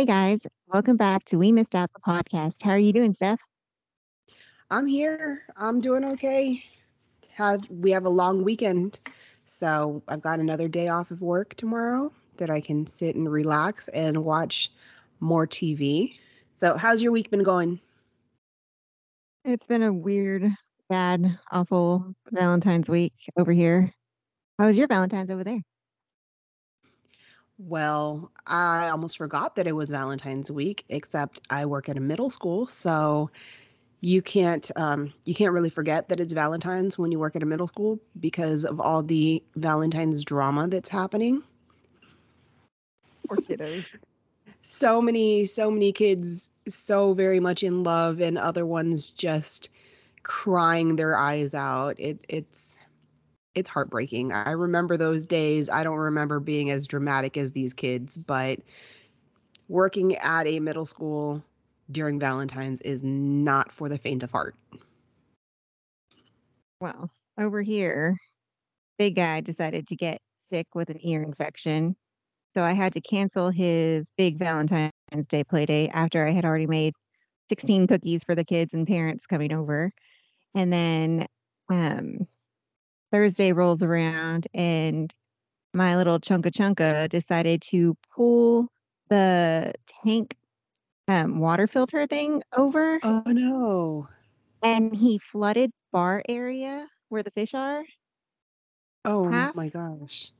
Hey guys, welcome back to We Missed Out the podcast. How are you doing, Steph? I'm here. I'm doing okay. Had we have a long weekend, so I've got another day off of work tomorrow that I can sit and relax and watch more TV. So, how's your week been going? It's been a weird, bad, awful Valentine's week over here. How was your Valentine's over there? Well, I almost forgot that it was Valentine's week, except I work at a middle school, so you can't um, you can't really forget that it's Valentine's when you work at a middle school because of all the Valentine's drama that's happening. Poor kiddos. So many, so many kids so very much in love, and other ones just crying their eyes out. It it's it's heartbreaking. I remember those days. I don't remember being as dramatic as these kids, but working at a middle school during Valentine's is not for the faint of heart. Well, over here, big guy decided to get sick with an ear infection. So I had to cancel his big Valentine's Day play date after I had already made 16 cookies for the kids and parents coming over. And then um, Thursday rolls around and my little chunka chunka decided to pull the tank um, water filter thing over. Oh no. And he flooded bar area where the fish are. Oh half, my gosh.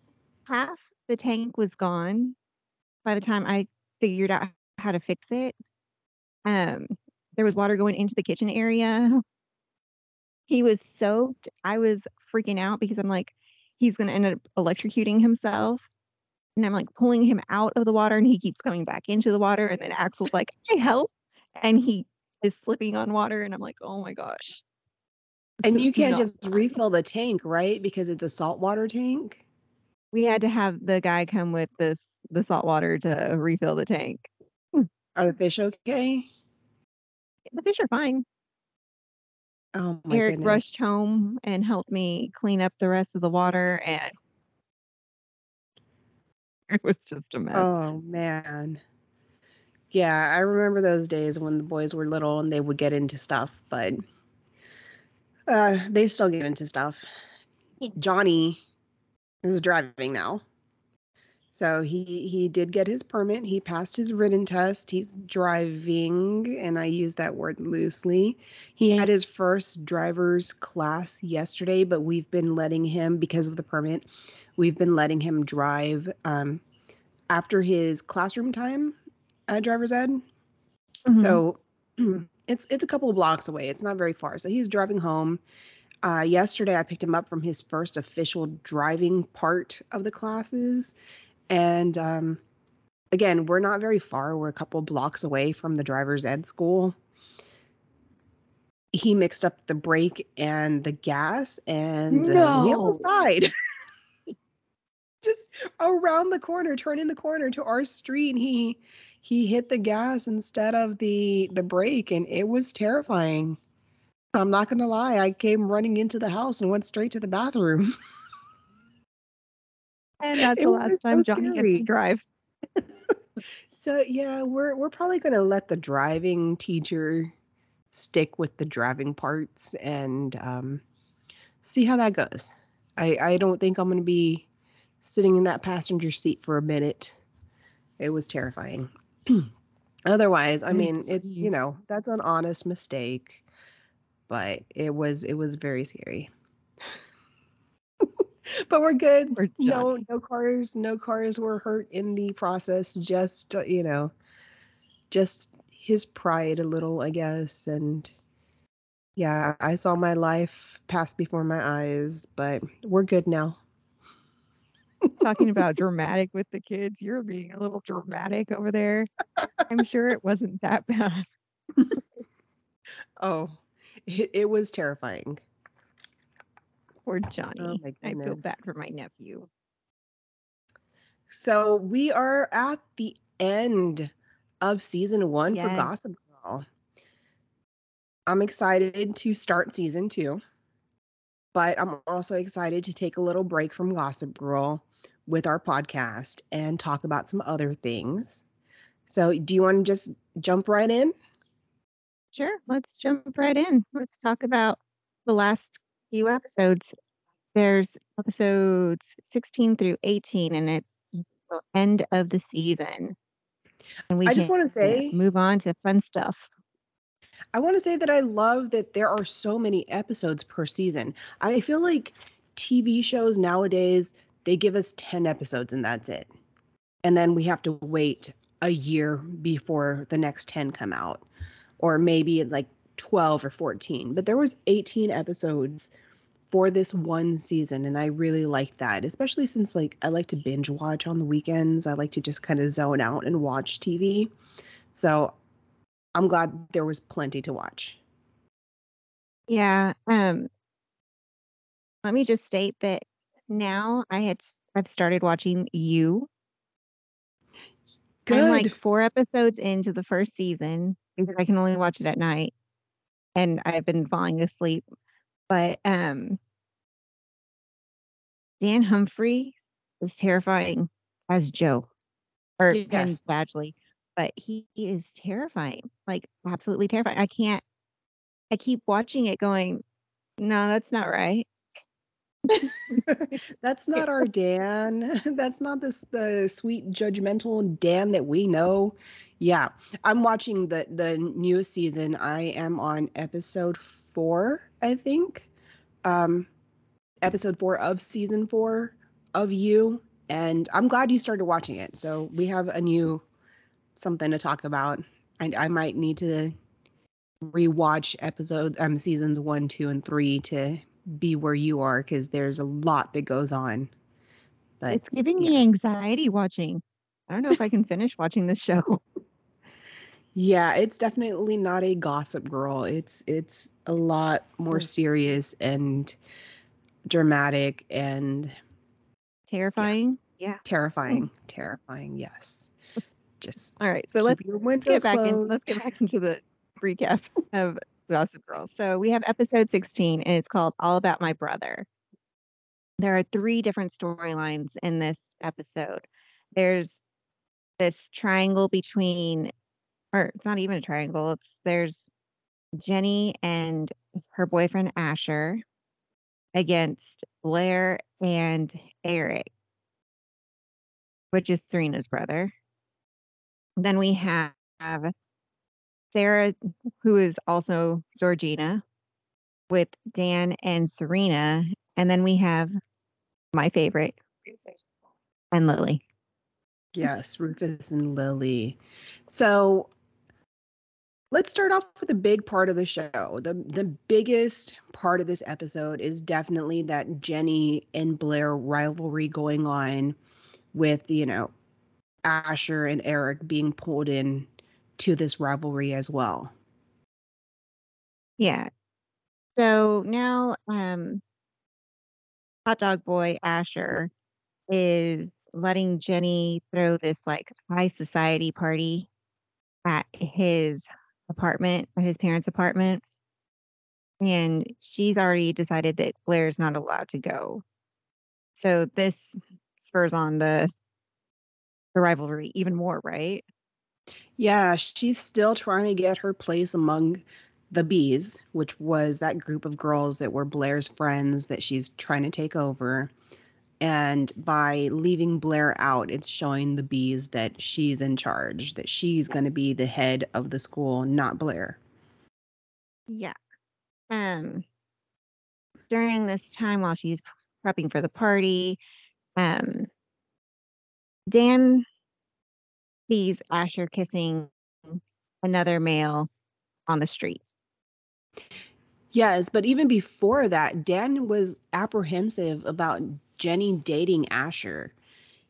Half the tank was gone by the time I figured out how to fix it. Um, there was water going into the kitchen area. He was soaked. I was freaking out because I'm like, he's going to end up electrocuting himself. And I'm like pulling him out of the water and he keeps coming back into the water. And then Axel's like, I help. And he is slipping on water. And I'm like, oh my gosh. And you can't just refill the tank, right? Because it's a saltwater tank. We had to have the guy come with this the salt water to refill the tank. Are the fish okay? The fish are fine. Oh my Eric goodness. rushed home and helped me clean up the rest of the water and it was just a mess. Oh man. Yeah, I remember those days when the boys were little and they would get into stuff, but uh, they still get into stuff. Johnny is driving now. So he he did get his permit. He passed his written test. He's driving, and I use that word loosely. He had his first driver's class yesterday, but we've been letting him because of the permit. We've been letting him drive um, after his classroom time at driver's ed. Mm-hmm. So it's it's a couple of blocks away. It's not very far. So he's driving home. Uh, yesterday, I picked him up from his first official driving part of the classes, and um, again, we're not very far. We're a couple blocks away from the driver's ed school. He mixed up the brake and the gas, and no. uh, he almost died. Just around the corner, turning the corner to our street, he he hit the gas instead of the the brake, and it was terrifying. I'm not gonna lie, I came running into the house and went straight to the bathroom. And that's it the last time so Johnny scary. gets to drive. so yeah, we're we're probably gonna let the driving teacher stick with the driving parts and um, see how that goes. I I don't think I'm gonna be sitting in that passenger seat for a minute. It was terrifying. Otherwise, I mean, it you know that's an honest mistake, but it was it was very scary but we're good. We're no, no cars, no cars were hurt in the process. Just uh, you know, just his pride a little, I guess. And yeah, I saw my life pass before my eyes, but we're good now. Talking about dramatic with the kids, you're being a little dramatic over there. I'm sure it wasn't that bad. oh, it, it was terrifying. Poor oh Johnny. Oh I feel bad for my nephew. So we are at the end of season one yes. for Gossip Girl. I'm excited to start season two, but I'm also excited to take a little break from Gossip Girl with our podcast and talk about some other things. So, do you want to just jump right in? Sure, let's jump right in. Let's talk about the last few episodes. There's episodes 16 through 18, and it's the end of the season. And we I just want to say, move on to fun stuff. I want to say that I love that there are so many episodes per season. I feel like TV shows nowadays, they give us 10 episodes and that's it. And then we have to wait a year before the next 10 come out. Or maybe it's like 12 or 14. But there was 18 episodes for this one season and I really liked that, especially since like I like to binge watch on the weekends. I like to just kind of zone out and watch TV. So I'm glad there was plenty to watch. Yeah. Um, let me just state that now I had I've started watching You. Good. I'm like four episodes into the first season because I can only watch it at night, and I've been falling asleep. But um, Dan Humphrey is terrifying as Joe or Yes. Badgley, but he is terrifying, like absolutely terrifying. I can't. I keep watching it, going, no, that's not right. That's not our Dan. That's not this the sweet judgmental Dan that we know. Yeah, I'm watching the the newest season. I am on episode four, I think. Um, episode four of season four of you, and I'm glad you started watching it. So we have a new something to talk about. And I might need to rewatch episodes um seasons one, two, and three to be where you are because there's a lot that goes on. But It's giving me anxiety watching. I don't know if I can finish watching this show. Yeah, it's definitely not a gossip girl. It's it's a lot more Mm. serious and dramatic and Terrifying. Yeah. terrifying. Terrifying, yes. Just All right. So keep let's get back in. Let's get back into the recap of Gossip Girl. So we have episode 16, and it's called All About My Brother. There are three different storylines in this episode. There's this triangle between, or it's not even a triangle. It's there's Jenny and her boyfriend Asher against Blair and Eric, which is Serena's brother. Then we have Sarah, who is also Georgina, with Dan and Serena. And then we have my favorite, and Lily. Yes, Rufus and Lily. So let's start off with a big part of the show. The the biggest part of this episode is definitely that Jenny and Blair rivalry going on with, you know, Asher and Eric being pulled in to this rivalry as well. Yeah. So now um Hot Dog Boy Asher is letting Jenny throw this like high society party at his apartment, at his parents' apartment. And she's already decided that Blair's not allowed to go. So this spurs on the the rivalry even more, right? Yeah, she's still trying to get her place among the bees, which was that group of girls that were Blair's friends that she's trying to take over. And by leaving Blair out, it's showing the bees that she's in charge, that she's going to be the head of the school, not Blair. Yeah. Um during this time while she's prepping for the party, um Dan sees Asher kissing another male on the street. Yes, but even before that, Dan was apprehensive about Jenny dating Asher.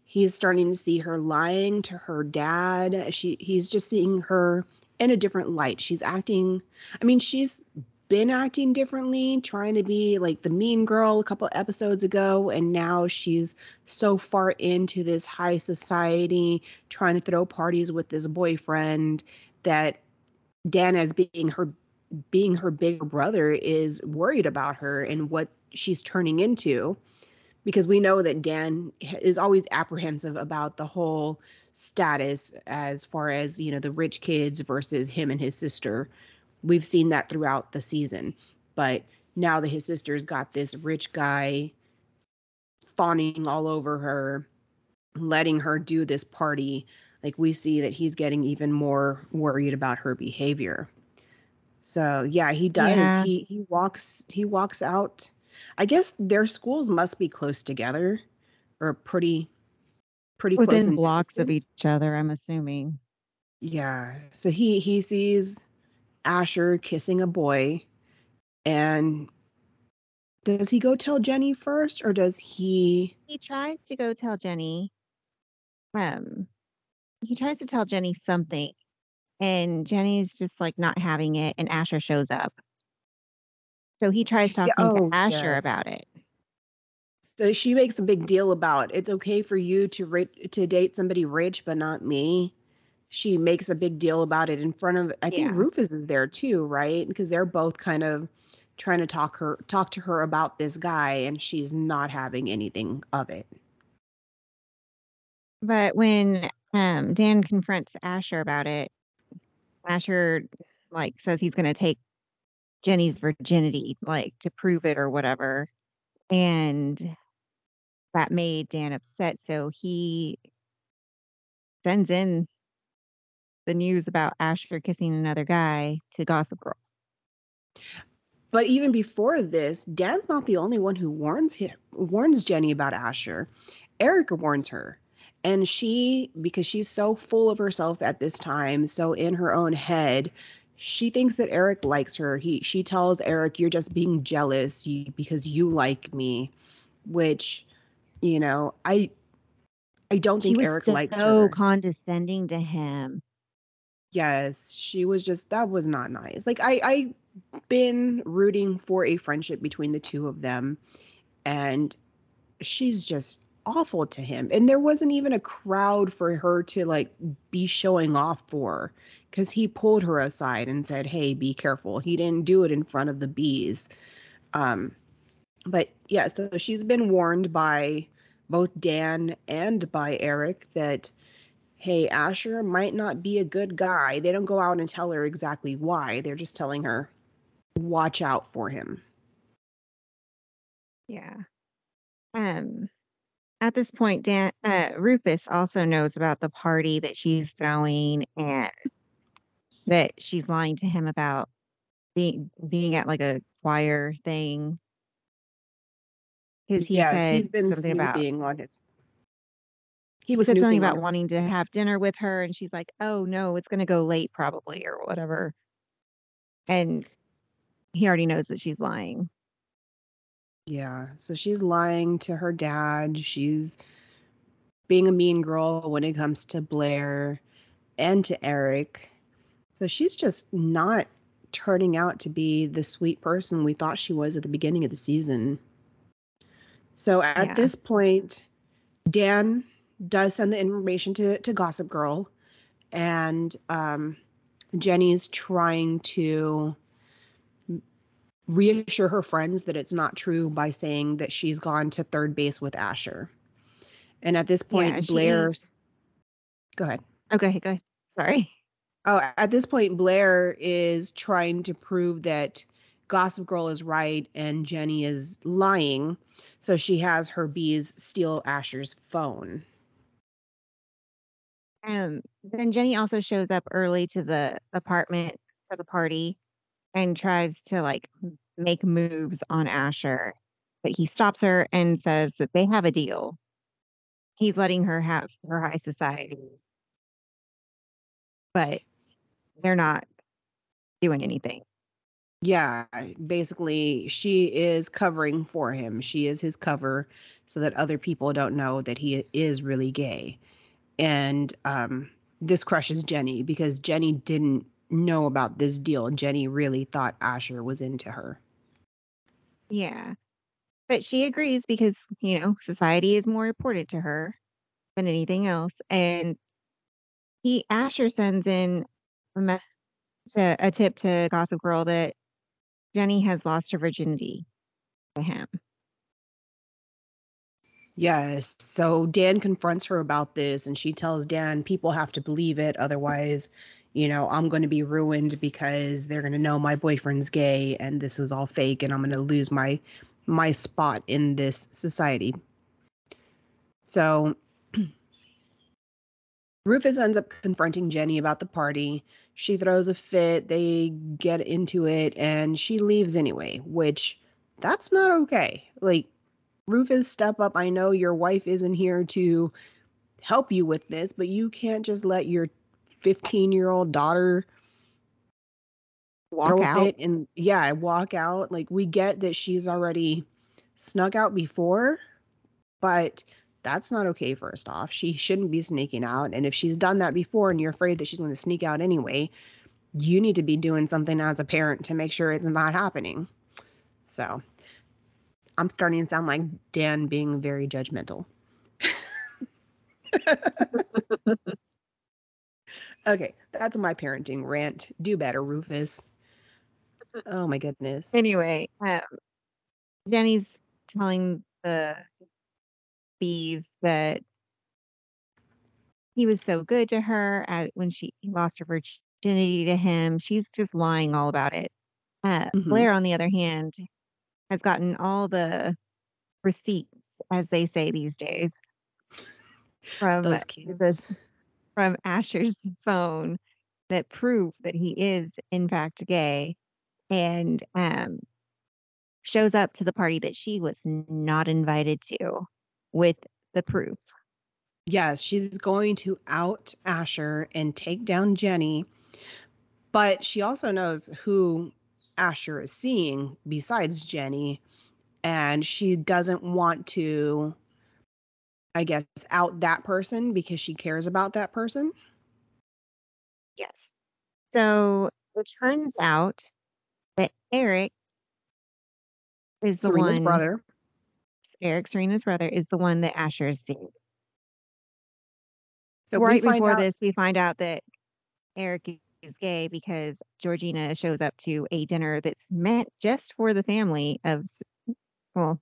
He's starting to see her lying to her dad. She he's just seeing her in a different light. She's acting I mean, she's been acting differently, trying to be like the mean girl a couple episodes ago, and now she's so far into this high society, trying to throw parties with this boyfriend that Dan as being her being her bigger brother is worried about her and what she's turning into because we know that Dan is always apprehensive about the whole status as far as you know the rich kids versus him and his sister. We've seen that throughout the season, but now that his sister's got this rich guy fawning all over her, letting her do this party, like we see that he's getting even more worried about her behavior. So yeah, he does. Yeah. He he walks he walks out. I guess their schools must be close together or pretty pretty close Within in blocks of each other, I'm assuming. Yeah. So he he sees Asher kissing a boy and does he go tell Jenny first or does he He tries to go tell Jenny. Um, he tries to tell Jenny something, and Jenny's just like not having it, and Asher shows up. So he tries talking oh, to Asher yes. about it. so she makes a big deal about it's okay for you to ri- to date somebody rich but not me. She makes a big deal about it in front of I think Yeah. Rufus is there too, right? Because they're both kind of trying to talk her talk to her about this guy and she's not having anything of it. But when um Dan confronts Asher about it, Asher like says he's gonna take Jenny's virginity, like to prove it or whatever. And that made Dan upset. So he sends in the news about Asher kissing another guy to Gossip Girl. But even before this, Dan's not the only one who warns him, warns Jenny about Asher. Erica warns her. And she, because she's so full of herself at this time, so in her own head, she thinks that Eric likes her. He she tells Eric, "You're just being jealous you, because you like me," which, you know, I I don't She think Eric so likes her. So condescending to him. Yes, she was just that was not nice. Like I I been rooting for a friendship between the two of them and she's just awful to him. And there wasn't even a crowd for her to like be showing off for cuz he pulled her aside and said, "Hey, be careful." He didn't do it in front of the bees. Um but yeah, so she's been warned by both Dan and by Eric that hey, Asher might not be a good guy. They don't go out and tell her exactly why. They're just telling her, watch out for him. Yeah. Um at this point Dan uh Rufus also knows about the party that she's throwing and that she's lying to him about being being at like a choir thing. Because he yes, said he's been something about snooping on his. He he was said something about her. wanting to have dinner with her and she's like, "Oh no, it's going to go late probably or whatever." And he already knows that she's lying. Yeah, so she's lying to her dad. She's being a mean girl when it comes to Blair and to Eric. So she's just not turning out to be the sweet person we thought she was at the beginning of the season. So at Yeah. this point, Dan does send the information to, to Gossip Girl, and um, Jenny's trying to reassure her friends that it's not true by saying that she's gone to third base with Asher. And at this point, Yeah, she- Go ahead. Okay, go ahead. Sorry. Oh, at this point, Blair is trying to prove that Gossip Girl is right and Jenny is lying. So she has her bees steal Asher's phone. Um, then Jenny also shows up early to the apartment for the party and tries to like make moves on Asher, but he stops her and says that they have a deal. He's letting her have her high society, but they're not doing anything. Yeah, basically, she is covering for him. She is his cover so that other people don't know that he is really gay. And um, this crushes Jenny because Jenny didn't know about this deal. Jenny really thought Asher was into her. Yeah. But she agrees because, you know, society is more important to her than anything else. And he, Asher sends in a, a tip to Gossip Girl that Jenny has lost her virginity to him. Yes. So Dan confronts her about this and she tells Dan people have to believe it otherwise, you know, I'm going to be ruined because they're going to know my boyfriend's gay and this is all fake and I'm going to lose my my spot in this society. So Rufus ends up confronting Jenny about the party. She throws a fit, they get into it and she leaves anyway, which that's not okay. Like Rufus, step up. I know your wife isn't here to help you with this, but you can't just let your 15 year old daughter Walk out. and yeah, walk out. Like we get that she's already snuck out before, but that's not okay first off. She shouldn't be sneaking out. And if she's done that before and you're afraid that she's going to sneak out anyway, you need to be doing something as a parent to make sure it's not happening. So I'm starting to sound like Dan being very judgmental. okay, that's my parenting rant. Do better, Rufus. Oh my goodness. Anyway, um, Jenny's telling the bees that he was so good to her at, when she lost her virginity to him. She's just lying all about it. Uh, Mhm. Blair, on the other hand, has gotten all the receipts, as they say these days, from Those the kids. From Asher's phone that prove that he is in fact gay, and um, shows up to the party that she was not invited to with the proof. Yes, she's going to out Asher and take down Jenny, but she also knows who Asher is seeing besides Jenny, and she doesn't want to, I guess, out that person because she cares about that person. Yes. So it turns out that Eric is the Serena's one. brother. Eric, Serena's brother, is the one that Asher is seeing. So right before out, this, we find out that Eric is gay because Georgina shows up to a dinner that's meant just for the family of, well,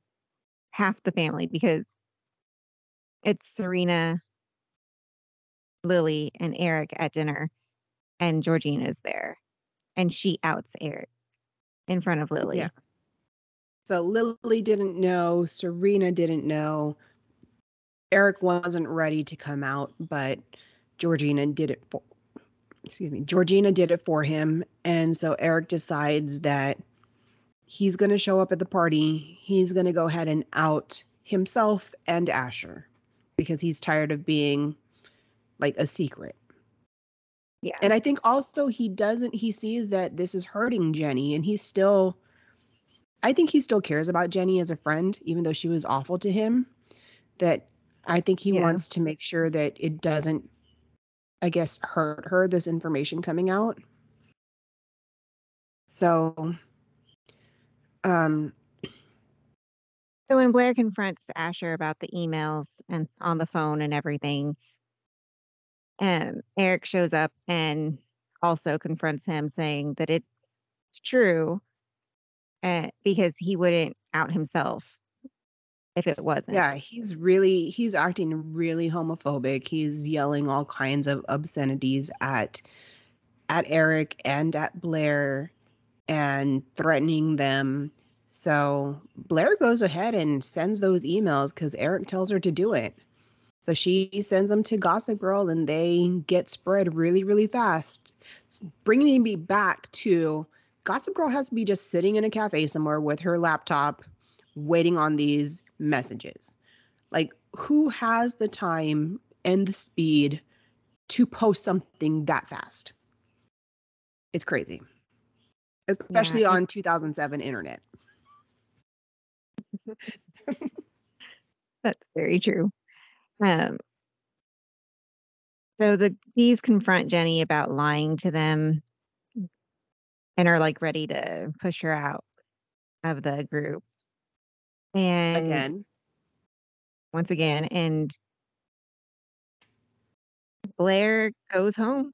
half the family because it's Serena, Lily, and Eric at dinner, and Georgina's there, and she outs Eric in front of Lily. Yeah. So Lily didn't know, Serena didn't know. Eric wasn't ready to come out, but Georgina did it for excuse me, Georgina did it for him. And so Eric decides that he's going to show up at the party. He's going to go ahead and out himself and Asher because he's tired of being like a secret. Yeah. And I think also he doesn't he sees that this is hurting Jenny and he's still I think he still cares about Jenny as a friend even though she was awful to him that I think he Yeah. wants to make sure that it doesn't I guess hurt her this information coming out. So um So when Blair confronts Asher about the emails and on the phone and everything, um, Eric shows up and also confronts him, saying that it's true, uh, because he wouldn't out himself if it wasn't. yeah, he's really he's acting really homophobic. He's yelling all kinds of obscenities at at Eric and at Blair and threatening them. So Blair goes ahead and sends those emails because Eric tells her to do it. So she sends them to Gossip Girl and they get spread really, really fast. S- Bringing me back to Gossip Girl has to be just sitting in a cafe somewhere with her laptop waiting on these messages. Like, who has the time and the speed to post something that fast? It's crazy, especially it- on 2007 internet. That's very true. Um, so the bees confront Jenny about lying to them and are like ready to push her out of the group. And Again, once again, and Blair goes home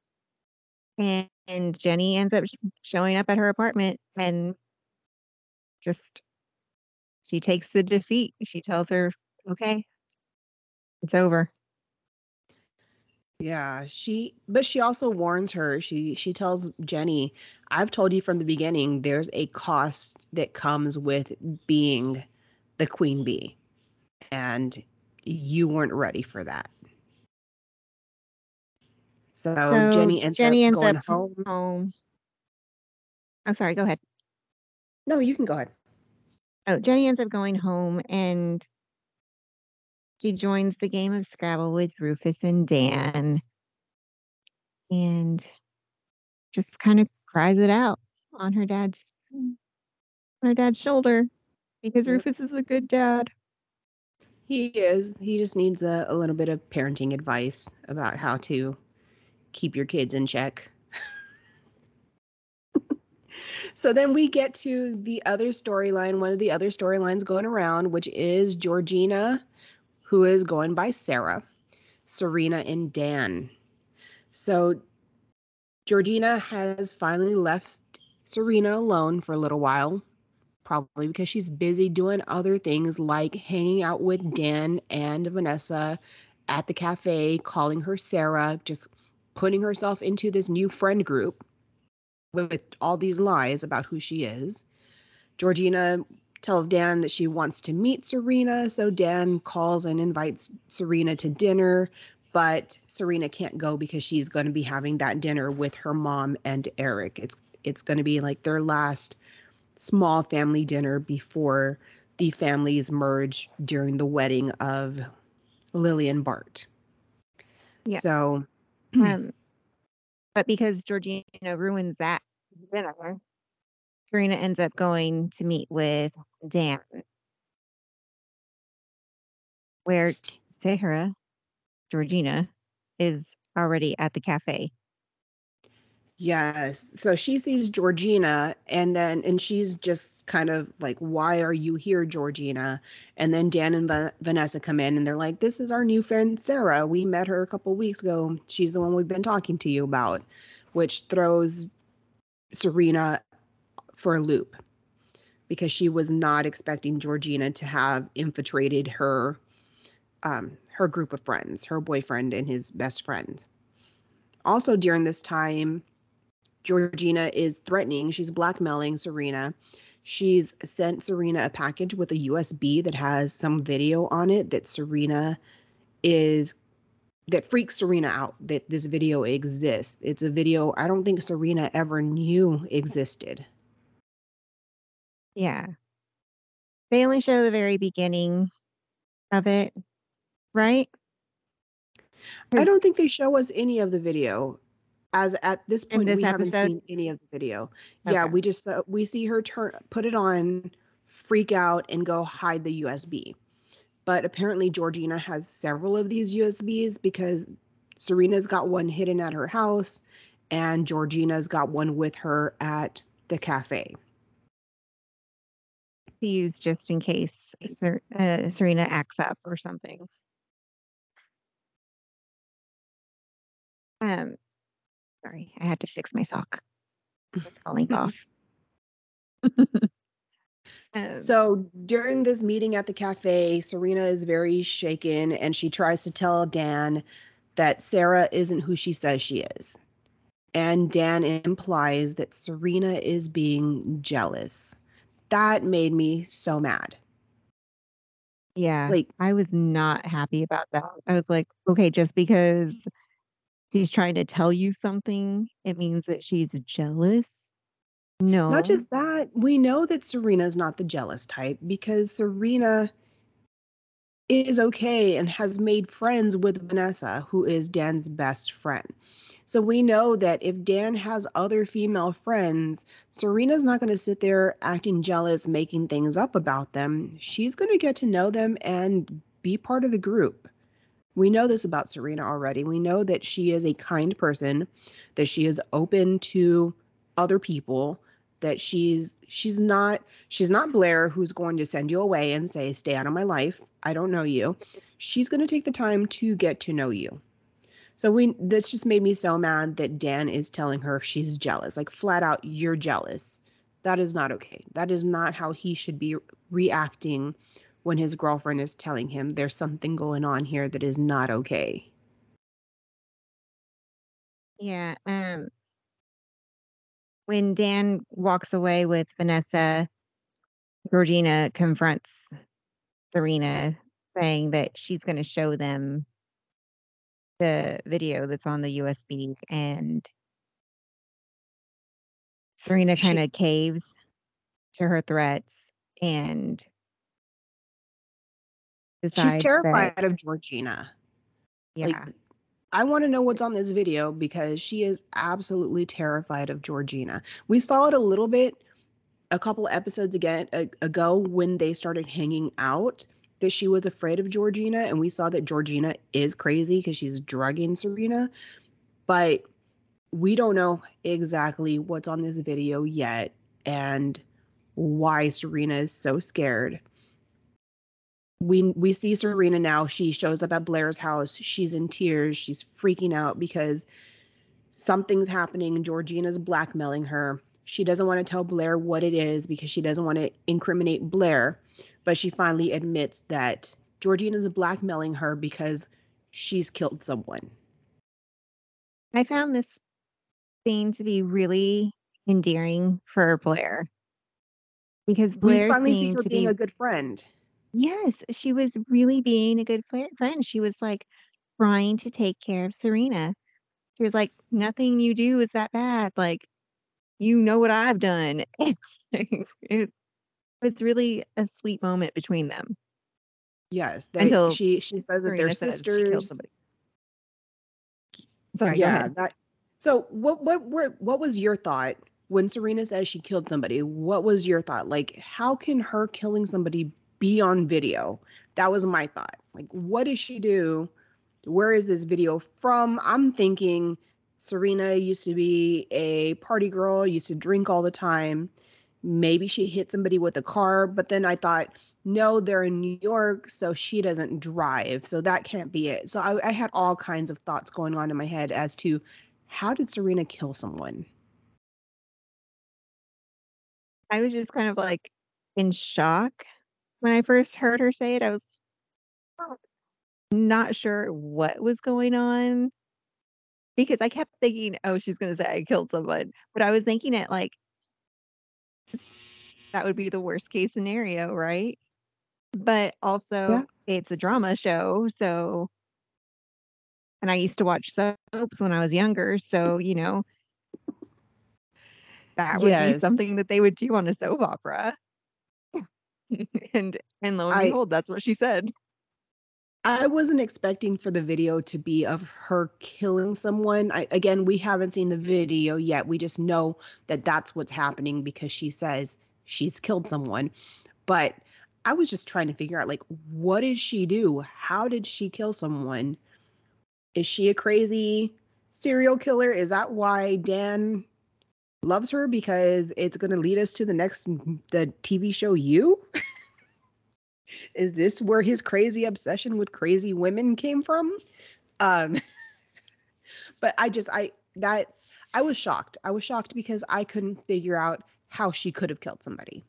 and, and Jenny ends up showing up at her apartment and just she takes the defeat. She tells her, okay, It's over. Yeah, she but she also warns her. She she tells Jenny, "I've told you from the beginning there's a cost that comes with being the queen bee and you weren't ready for that." So, So Jenny ends Jenny up ends going up home. home. I'm sorry, go ahead. No, you can go ahead. Oh, Jenny ends up going home and she joins the game of Scrabble with Rufus and Dan and just kind of cries it out on her dad's on her dad's shoulder because mm. Rufus is a good dad. He is. He just needs a, a little bit of parenting advice about how to keep your kids in check. So then we get to the other storyline, one of the other storylines going around, which is Georgina, who is going by Sarah, Serena, and Dan. So Georgina has finally left Serena alone for a little while probably because she's busy doing other things like hanging out with Dan and Vanessa at the cafe, calling her Sarah, just putting herself into this new friend group with all these lies about who she is. Georgina tells Dan that she wants to meet Serena, so Dan calls and invites Serena to dinner, but Serena can't go because she's going to be having that dinner with her mom and Eric. It's it's going to be like their last small family dinner before the families merge during the wedding of Lily and Bart. Yeah. So, Um, but because Georgina ruins that dinner, Serena ends up going to meet with Dan, where Sarah, Georgina, is already at the cafe. Yes. So she sees Georgina and then, and she's just kind of like, Why are you here, Georgina? And then Dan and Va- Vanessa come in and they're like, This is our new friend, Sarah. We met her a couple weeks ago. She's the one we've been talking to you about, which throws Serena for a loop because she was not expecting Georgina to have infiltrated her um, her group of friends, her boyfriend and his best friend. Also during this time, Georgina is threatening, she's blackmailing Serena. She's sent Serena a package with a USB that has some video on it that Serena is that freaks Serena out that this video exists. It's a video I don't think Serena ever knew existed. Yeah. They only show the very beginning of it, right? I don't think they show us any of the video. As at this point, this we haven't seen any of the video. Yeah, we just uh, we see her turn, put it on, freak out, and go hide the USB. But apparently, Georgina has several of these USBs because Serena's got one hidden at her house, and Georgina's got one with her at the cafe. To use just in case Ser- uh, Serena acts up or something. Um, sorry, I had to fix my sock. It's falling off. um, So during this meeting at the cafe, Serena is very shaken and she tries to tell Dan that Sarah isn't who she says she is. And Dan implies that Serena is being jealous. That made me so mad. yeah, Like, I was not happy about that. I was like, okay, just because she's trying to tell you something, it means that she's jealous. No, not just that, we know that Serena's not the jealous type because Serena is okay and has made friends with Vanessa, who is Dan's best friend. So we know that if Dan has other female friends, Serena's not going to sit there acting jealous, making things up about them. She's going to get to know them and be part of the group. We know this about Serena already. We know that she is a kind person, that she is open to other people, that she's she's not she's not Blair who's going to send you away and say stay out of my life. I don't know you. She's going to take the time to get to know you. So we this just made me so mad that Dan is telling her she's jealous. Like flat out you're jealous. That is not okay. That is not how he should be reacting when his girlfriend is telling him there's something going on here that is not okay. Yeah. Um, when Dan walks away with Vanessa, Georgina confronts Serena, saying that she's going to show them the video that's on the USB, and Serena kind of caves to her threats and She's terrified that of Georgina. yeah, Like, I want to know what's on this video because she is absolutely terrified of Georgina. We saw it a little bit a couple episodes again a- ago when they started hanging out that she was afraid of Georgina and we saw that Georgina is crazy because she's drugging Serena. But we don't know exactly what's on this video yet and why Serena is so scared we we see Serena now. She shows up at Blair's house. She's in tears. She's freaking out because something's happening. Georgina's blackmailing her. She doesn't want to tell Blair what it is because she doesn't want to incriminate Blair, but she finally admits that Georgina's blackmailing her because she's killed someone. I found this scene to be really endearing for Blair because Blair we finally see her to being be a good friend. Yes, she was really being a good fri- friend. She was like trying to take care of Serena. She was like, "Nothing you do is that bad. Like, you know what I've done." it, it's really a sweet moment between them Yes, they, until she she says that they're Serena says she killed sisters. somebody. Sorry, yeah that so what what were what was your thought when serena says she killed somebody what was your thought like how can her killing somebody be on video. That was my thought. Like what does she do? Where is this video from? I'm thinking serena used to be a party girl used to drink all the time. Maybe she hit somebody with a car but then i thought no they're in new york so she doesn't drive so that can't be it. So I, I had all kinds of thoughts going on in my head as to how did serena kill someone? I was just kind of like in shock when I first heard her say it. I was not sure what was going on because I kept thinking, oh, she's going to say I killed someone. But I was thinking it like that would be the worst case scenario, right? But also, Yeah. it's a drama show. So, and I used to watch soaps when I was younger. So, you know, that would be something that they would do on a soap opera. and and lo and I- behold, that's what she said. I wasn't expecting for the video to be of her killing someone. I, again, we haven't seen the video yet. We just know that that's what's happening because she says she's killed someone. But I was just trying to figure out like what did she do? How did she kill someone? Is she a crazy serial killer? Is that why Dan loves her because it's going to lead us to the next the TV show you? is this where his crazy obsession with crazy women came from um but i just i that i was shocked i was shocked because i couldn't figure out how she could have killed somebody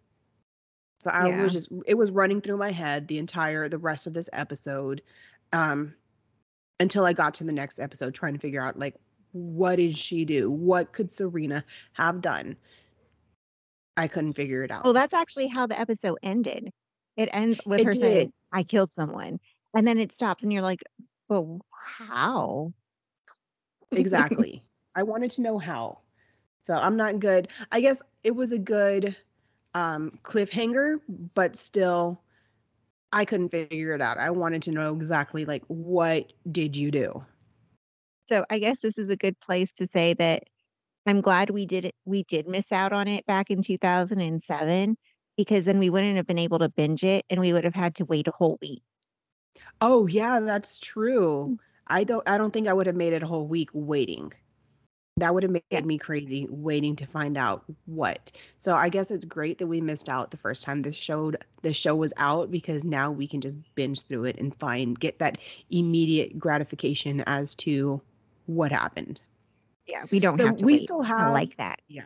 so i Yeah. was just it was running through my head the entire the rest of this episode um until i got to the next episode trying to figure out like what did she do what could serena have done i couldn't figure it out Well, that's actually how the episode ended. It ends with It her did. saying, I killed someone. And then it stops and you're like, well, how? exactly. I wanted to know how. So I'm not good. I guess it was a good um, cliffhanger, but still, I couldn't figure it out. I wanted to know exactly like what did you do? So I guess this is a good place to say that I'm glad we did it. We did miss out on it back in 2007 because then we wouldn't have been able to binge it and we would have had to wait a whole week. Oh yeah, that's true. Mm. I don't. I don't think I would have made it a whole week waiting. That would have made Yeah. me crazy waiting to find out what. So I guess it's great that we missed out the first time this showed the show was out because now we can just binge through it and find get that immediate gratification as to what happened. Yeah, we don't So have to we wait. still I have like that. Yeah.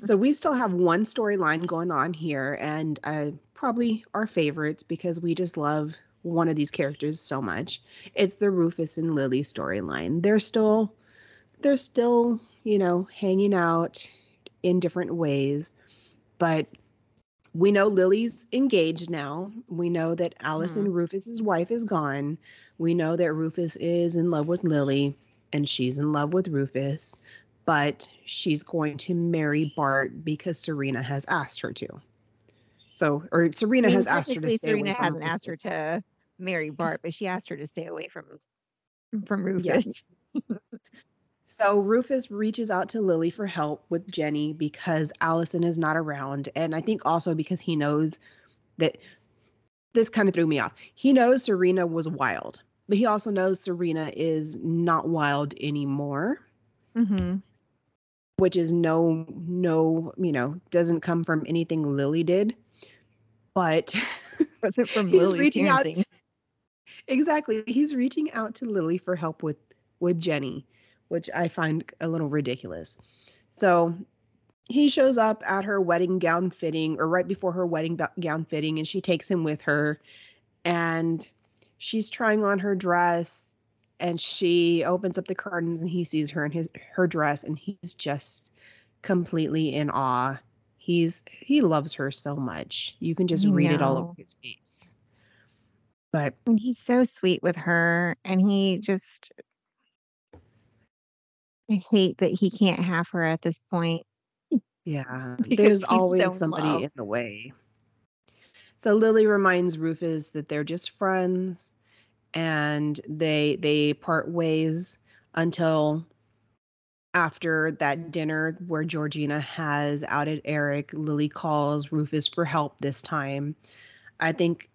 so we still have one storyline going on here, and uh, probably our favorites because we just love one of these characters so much. It's the Rufus and Lily storyline. They're still they're still, you know, hanging out in different ways, but we know Lily's engaged now. We know that Allison Mhm. Rufus's wife is gone. We know that Rufus is in love with Lily and she's in love with Rufus, but she's going to marry Bart because Serena has asked her to. So, or Serena I mean, has asked her to stay away Serena from hasn't asked her to marry Bart, but she asked her to stay away from from Rufus. Yes. So Rufus reaches out to Lily for help with Jenny because Allison is not around. And I think also because he knows that this kind of threw me off. He knows Serena was wild, but he also knows Serena is not wild anymore, hmm which is no, no, you know, doesn't come from anything Lily did. But it from He's Lily reaching out exactly, he's reaching out to Lily for help with with Jenny, which I find a little ridiculous. So he shows up at her wedding gown fitting or right before her wedding gown fitting and she takes him with her. And she's trying on her dress and she opens up the curtains and he sees her in his her dress and he's just completely in awe. He's he loves her so much. You can just I read it all over his face. But And he's so sweet with her, and he just. I hate that he can't have her at this point. Yeah, there's always so somebody in the way. So Lily reminds Rufus that they're just friends and they they part ways until after that dinner where Georgina has outed Eric, Lily calls Rufus for help this time. I think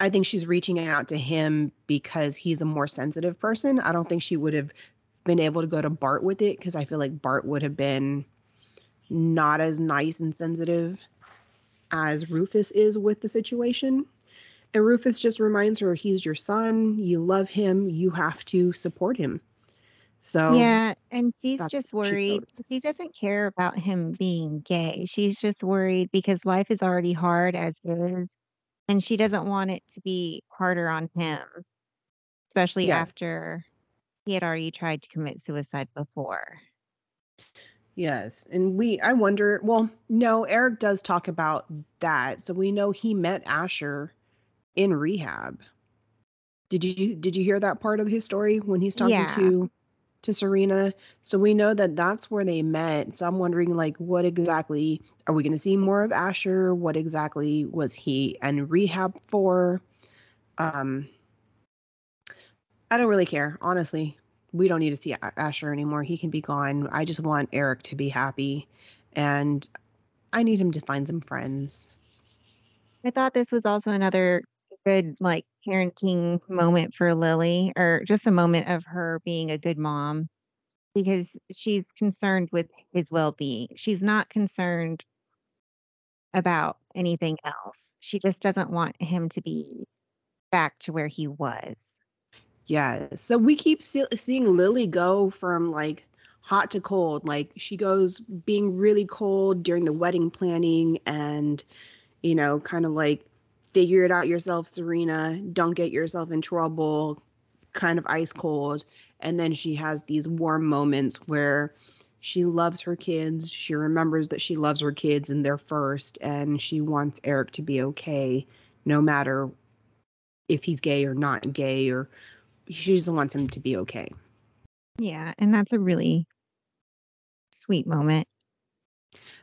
I think she's reaching out to him because he's a more sensitive person. I don't think she would have been able to go to Bart with it because I feel like Bart would have been not as nice and sensitive as Rufus is with the situation. And Rufus just reminds her he's your son, you love him, you have to support him. So Yeah, and she's just what she worried. She doesn't care about him being gay. She's just worried because life is already hard as is, and she doesn't want it to be harder on him, especially Yes. after he had already tried to commit suicide before. Yes, and we I wonder, well, no, Eric does talk about that. So we know he met Asher in rehab. Did you did you hear that part of his story when he's talking Yeah. to to Serena? So we know that that's where they met. So I'm wondering like what exactly are we going to see more of Asher? What exactly was he in rehab for? Um I don't really care, honestly. We don't need to see Asher anymore. He can be gone. I just want Eric to be happy and I need him to find some friends. I thought this was also another good like parenting moment for Lily, or just a moment of her being a good mom because she's concerned with his well-being. She's not concerned about anything else. She just doesn't want him to be back to where he was. Yeah. So we keep see- seeing Lily go from like hot to cold. Like she goes being really cold during the wedding planning and, you know, kind of like figure it out yourself, Serena. Don't get yourself in trouble, kind of ice cold. And then she has these warm moments where she loves her kids. She remembers that she loves her kids and they're first. And she wants Eric to be okay, no matter if he's gay or not gay or she just wants him to be okay. Yeah, and that's a really sweet moment.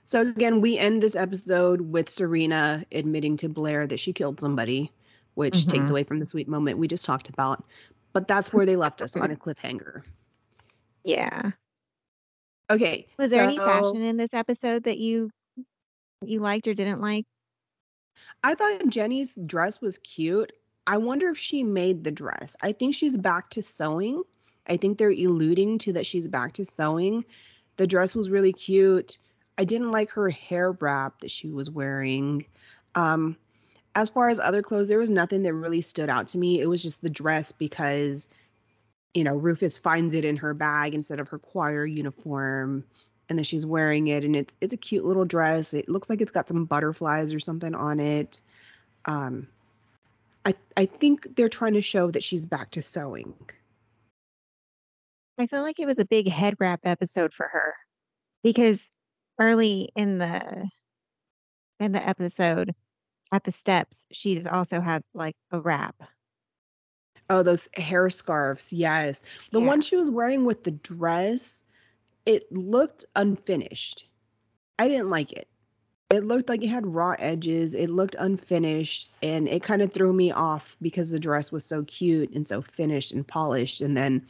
So again, we end this episode with Serena admitting to Blair that she killed somebody, which takes Mhm. away from the sweet moment we just talked about. But that's where they left us on a cliffhanger. Yeah. Okay. Was there any fashion in this episode that you you liked or didn't like? I thought Jenny's dress was cute. I wonder if she made the dress. I think she's back to sewing. I think they're alluding to that she's back to sewing. The dress was really cute. I didn't like her hair wrap that she was wearing. Um, as far as other clothes, there was nothing that really stood out to me. It was just the dress because, you know, Rufus finds it in her bag instead of her choir uniform, and then she's wearing it, and it's it's a cute little dress. It looks like it's got some butterflies or something on it. Um, I I think they're trying to show that she's back to sewing. I feel like it was a big head wrap episode for her because early in the in the episode at the steps, she also has like a wrap. Oh, those hair scarves. Yes. The Yeah. one she was wearing with the dress, it looked unfinished. I didn't like it. It looked like it had raw edges. It looked unfinished and it kind of threw me off because the dress was so cute and so finished and polished and then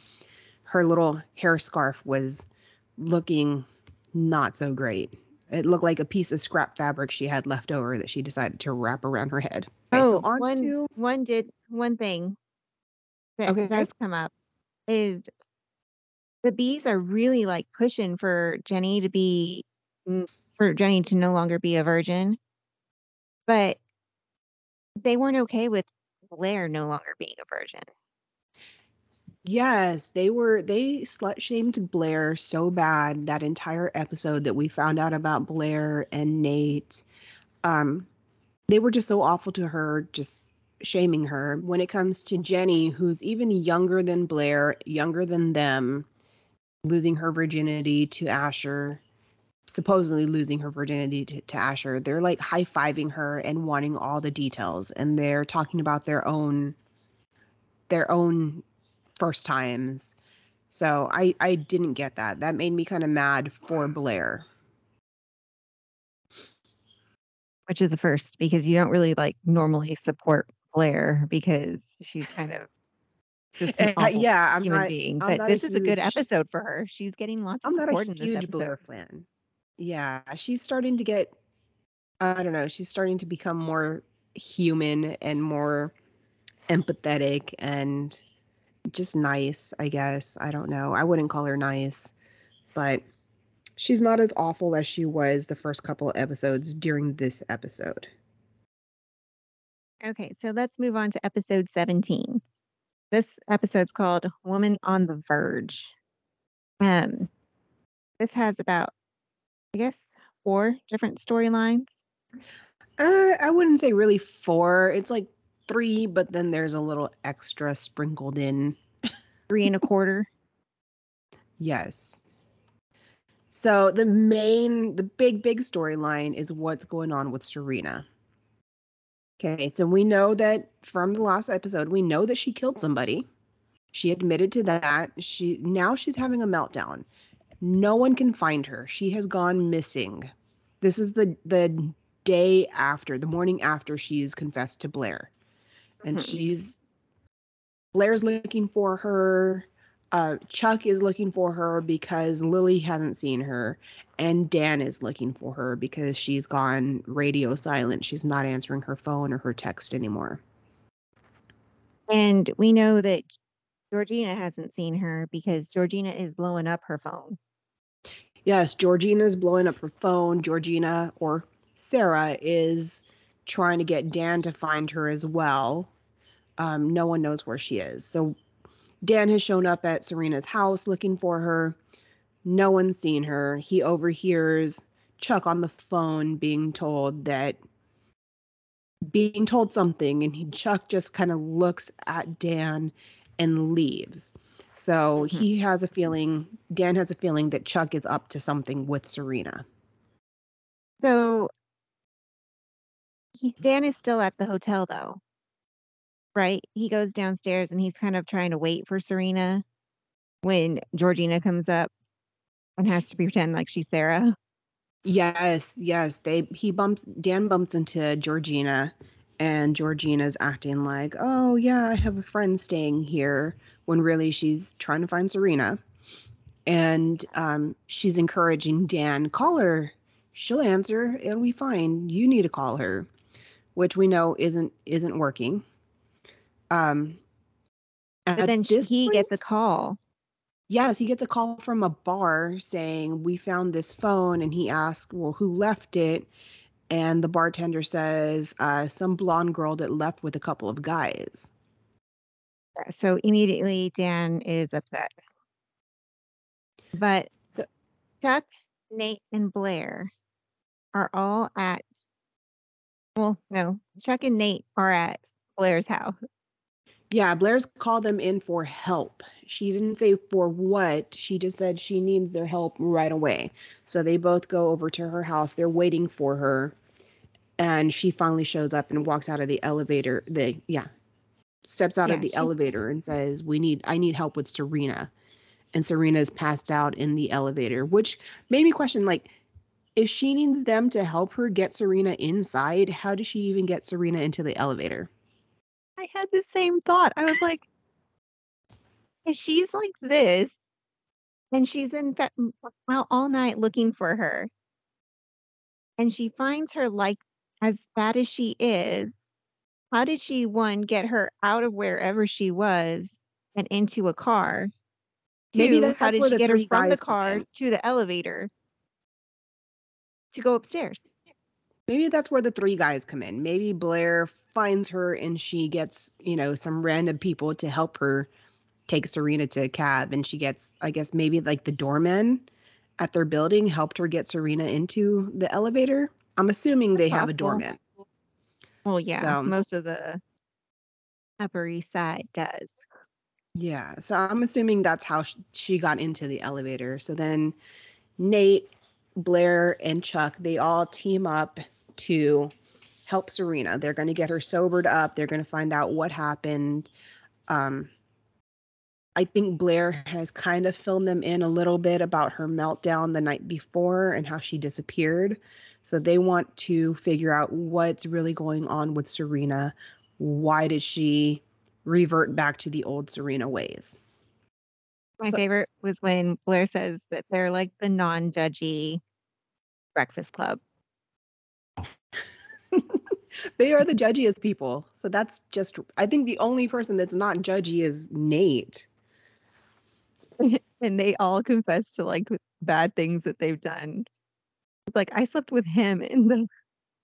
her little hair scarf was looking not so great. It looked like a piece of scrap fabric she had left over that she decided to wrap around her head. Okay, Oh, so on one to one did one thing that Okay. does come up is the bees are really like pushing for Jenny to be n- for Jenny to no longer be a virgin, but they weren't okay with Blair no longer being a virgin. Yes, they were they slut shamed Blair so bad that entire episode that we found out about Blair and Nate. Um they were just so awful to her, just shaming her. When it comes to Jenny, who's even younger than Blair, younger than them, losing her virginity to Asher, supposedly losing her virginity to, to Asher, they're like high fiving her and wanting all the details, and they're talking about their own their own first times. So I I didn't get that. That made me kind of mad for Blair. which is a first because you don't really like normally support Blair because she's kind of just Uh, yeah, I'm human not being. I'm But not this is a good episode for her. She's getting lots of I'm not support a in this huge episode. Blair fan. Yeah, she's starting to get I don't know, she's starting to become more human and more empathetic and just nice, I guess. I don't know. I wouldn't call her nice, but she's not as awful as she was the first couple of episodes during this episode. Okay, so let's move on to episode 17. This episode's called Woman on the Verge. Um, this has about, I guess, four different storylines. Uh, I wouldn't say really four. It's like three, but then there's a little extra sprinkled in. Three and a quarter. Yes. So the main, the big, big storyline is what's going on with Serena. Okay, so we know that from the last episode, we know that she killed somebody. She admitted to that. She now she's having a meltdown. No one can find her. She has gone missing. This is the the day after, the morning after she's confessed to Blair. And Mhm. she's Blair's looking for her. Uh, Chuck is looking for her because Lily hasn't seen her, and Dan is looking for her because she's gone radio silent. She's not answering her phone or her text anymore. And we know that Georgina hasn't seen her because Georgina is blowing up her phone. Yes, Georgina's blowing up her phone. Georgina or Sarah is trying to get Dan to find her as well. Um, no one knows where she is. So Dan has shown up at Serena's house looking for her. No one's seen her. He overhears Chuck on the phone being told that being told something and he, Chuck just kind of looks at Dan and leaves. So Mhm. he has a feeling, Dan has a feeling that Chuck is up to something with Serena. So he, Dan is still at the hotel though, right? He goes downstairs and he's kind of trying to wait for Serena when Georgina comes up and has to pretend like she's Sarah. Yes, yes. They he bumps Dan bumps into Georgina and Georgina's acting like, "Oh, yeah, I have a friend staying here," when really she's trying to find Serena. And um she's encouraging Dan, "Call her. She'll answer. It'll be fine. You need to call her." Which we know isn't isn't working. Um But then she, he gets a call. Yes, he gets a call from a bar saying, We found this phone. And he asks, Well, who left it? And the bartender says, uh, Some blonde girl that left with a couple of guys. Uh, so immediately Dan is upset. But So- Chuck, Nate, and Blair are all at Well, no. Chuck and Nate are at Blair's house. Yeah, Blair's called them in for help. She didn't say for what. She just said she needs their help right away. So they both go over to her house. They're waiting for her. And she finally shows up and walks out of the elevator. The yeah, steps out Yeah, of the she- elevator and says, "We need I need help with Serena." And Serena's passed out in the elevator, which made me question like if she needs them to help her get Serena inside, how does she even get Serena into the elevator? I had the same thought. I was like, if she's like this and she's in fa- out all night looking for her and she finds her like as bad as she is, how did she one get her out of wherever she was and into a car? Maybe Two, that's how did she get her from the car in. to the elevator to go upstairs? Maybe that's where the three guys come in. Maybe Blair finds her and she gets, you know, some random people to help her take Serena to a cab. And she gets, I guess, maybe like the doorman at their building helped her get Serena into the elevator. I'm assuming they That's have a doorman. Well, yeah, So- most of the Upper East Side does. Yeah. So I'm assuming that's how sh- she got into the elevator. So then Nate, Blair, and Chuck, they all team up to help Serena. They're going to get her sobered up. They're going to find out what happened. Um, I think Blair has kind of filled them in a little bit about her meltdown the night before and how she disappeared. So they want to figure out what's really going on with Serena. Why did she revert back to the old Serena ways? My So- favorite was when Blair says that they're like the non-judgy Breakfast Club. they are the judgiest people. So that's just, I think the only person that's not judgy is Nate. and they all confess to like bad things that they've done. It's like I slept with him in the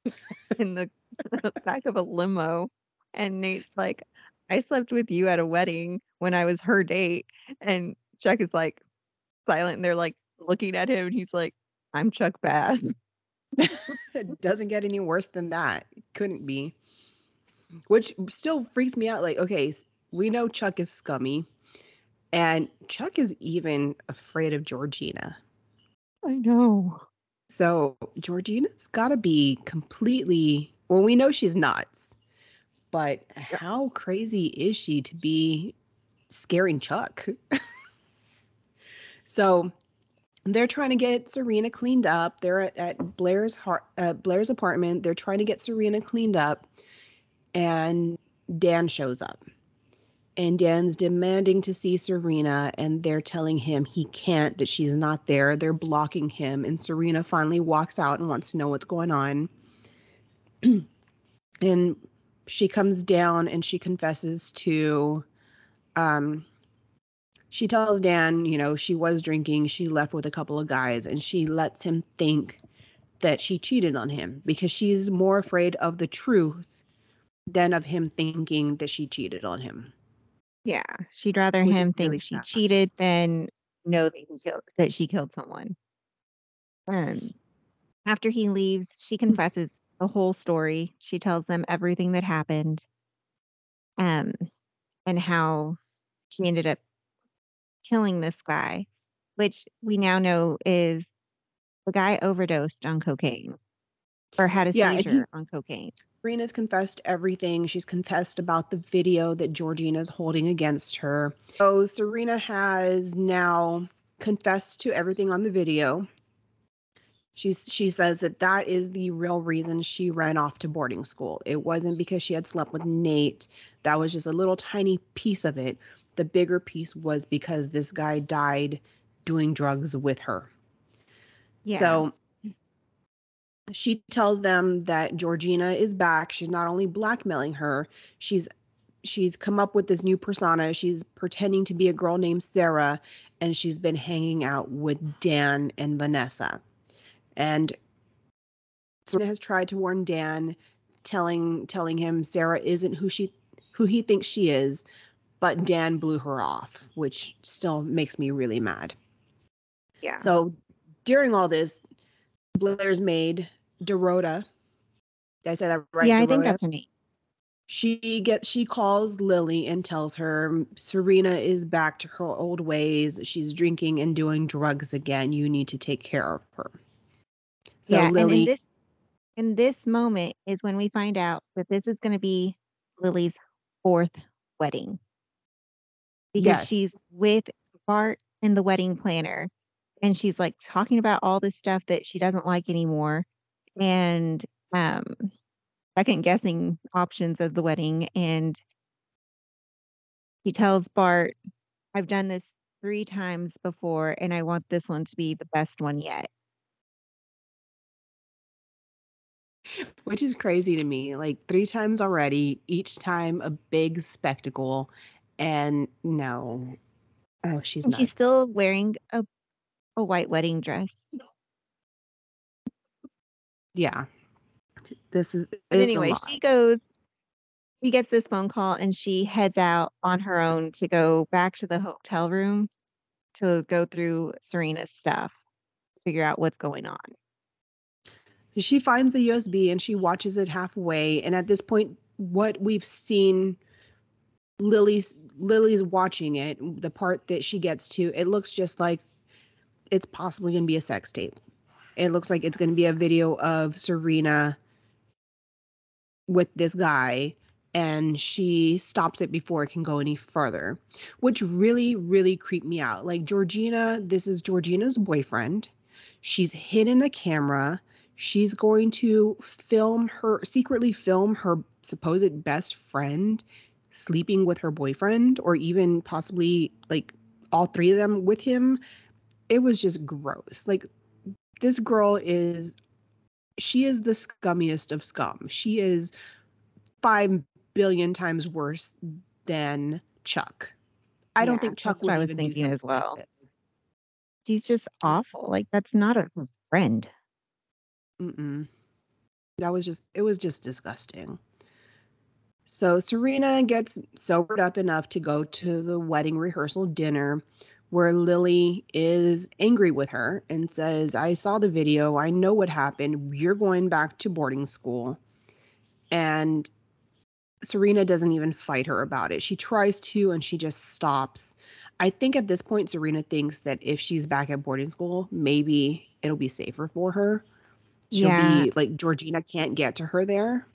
in the back of a limo, and Nate's like, I slept with you at a wedding when I was her date, and Chuck is like silent, and they're like looking at him, and he's like, I'm Chuck Bass. it doesn't get any worse than that. It couldn't be. Which still freaks me out. Like, okay, we know Chuck is scummy, and Chuck is even afraid of Georgina. I know. So Georgina's got to be completely. Well, we know she's nuts, but how crazy is she to be scaring Chuck? so they're trying to get Serena cleaned up. They're at, at Blair's har- uh, Blair's apartment. They're trying to get Serena cleaned up, and Dan shows up. And Dan's demanding to see Serena, and they're telling him he can't, that she's not there. They're blocking him, and Serena finally walks out and wants to know what's going on. and she comes down and she confesses to, um, she tells Dan, you know, she was drinking, she left with a couple of guys, and she lets him think that she cheated on him because she's more afraid of the truth than of him thinking that she cheated on him. Yeah, she'd rather Which is him think really she sad. cheated than know that he killed that she killed someone. Um, after he leaves, she confesses the whole story. She tells them everything that happened, um, and how she ended up killing this guy, which we now know is the guy overdosed on cocaine or had a Yeah, and he- seizure on cocaine. Serena's confessed everything. She's confessed about the video that Georgina's holding against her. So Serena has now confessed to everything on the video. She's she says that that is the real reason she ran off to boarding school. It wasn't because she had slept with Nate. That was just a little tiny piece of it. The bigger piece was because this guy died doing drugs with her. Yeah. So she tells them that Georgina is back. She's not only blackmailing her, she's she's come up with this new persona. She's pretending to be a girl named Sarah and she's been hanging out with Dan and Vanessa. And Serena has tried to warn Dan telling telling him Sarah isn't who she who he thinks she is, but Dan blew her off, which still makes me really mad. yeah. So during all this, Blair's maid, Dorota, Did I say that right? yeah, I think that's her name. she gets she calls Lily and tells her Serena is back to her old ways. She's drinking and doing drugs again. You need to take care of her. So yeah, and Lily in this in this moment is when we find out that this is going to be Lily's fourth wedding because Yes. she's with Bart and the wedding planner, and she's like talking about all this stuff that she doesn't like anymore, and um, second guessing options of the wedding, and he tells Bart, "I've done this three times before, and I want this one to be the best one yet." which is crazy to me. Like three times already, each time a big spectacle. And no. Oh, she's And she's still wearing a a white wedding dress. yeah. This is But it's a anyway, she goes she gets this phone call and she heads out on her own to go back to the hotel room to go through Serena's stuff, figure out what's going on. she finds the USB and she watches it halfway. And at this point, what we've seen Lily's Lily's watching it, the part that she gets to, it looks just like it's possibly gonna be a sex tape. It looks like it's gonna be a video of Serena with this guy and she stops it before it can go any further, which really, really creeped me out. Like Georgina, this is Georgina's boyfriend. She's hidden a camera. She's going to film her, secretly film her supposed best friend sleeping with her boyfriend, or even possibly like all three of them with him. It was just gross. Like, this girl is, she is the scummiest of scum. She is five billion times worse than Chuck. I don't think Chuck would I was thinking as like well. this. She's just awful. Like that's not a friend. Mm-mm. That was just it was just disgusting. So Serena gets sobered up enough to go to the wedding rehearsal dinner where Lily is angry with her and says, I saw the video. I know what happened. You're going back to boarding school. And Serena doesn't even fight her about it. She tries to and she just stops. I think at this point, Serena thinks that if she's back at boarding school, maybe it'll be safer for her. She'll Yeah. be like Georgina can't get to her there.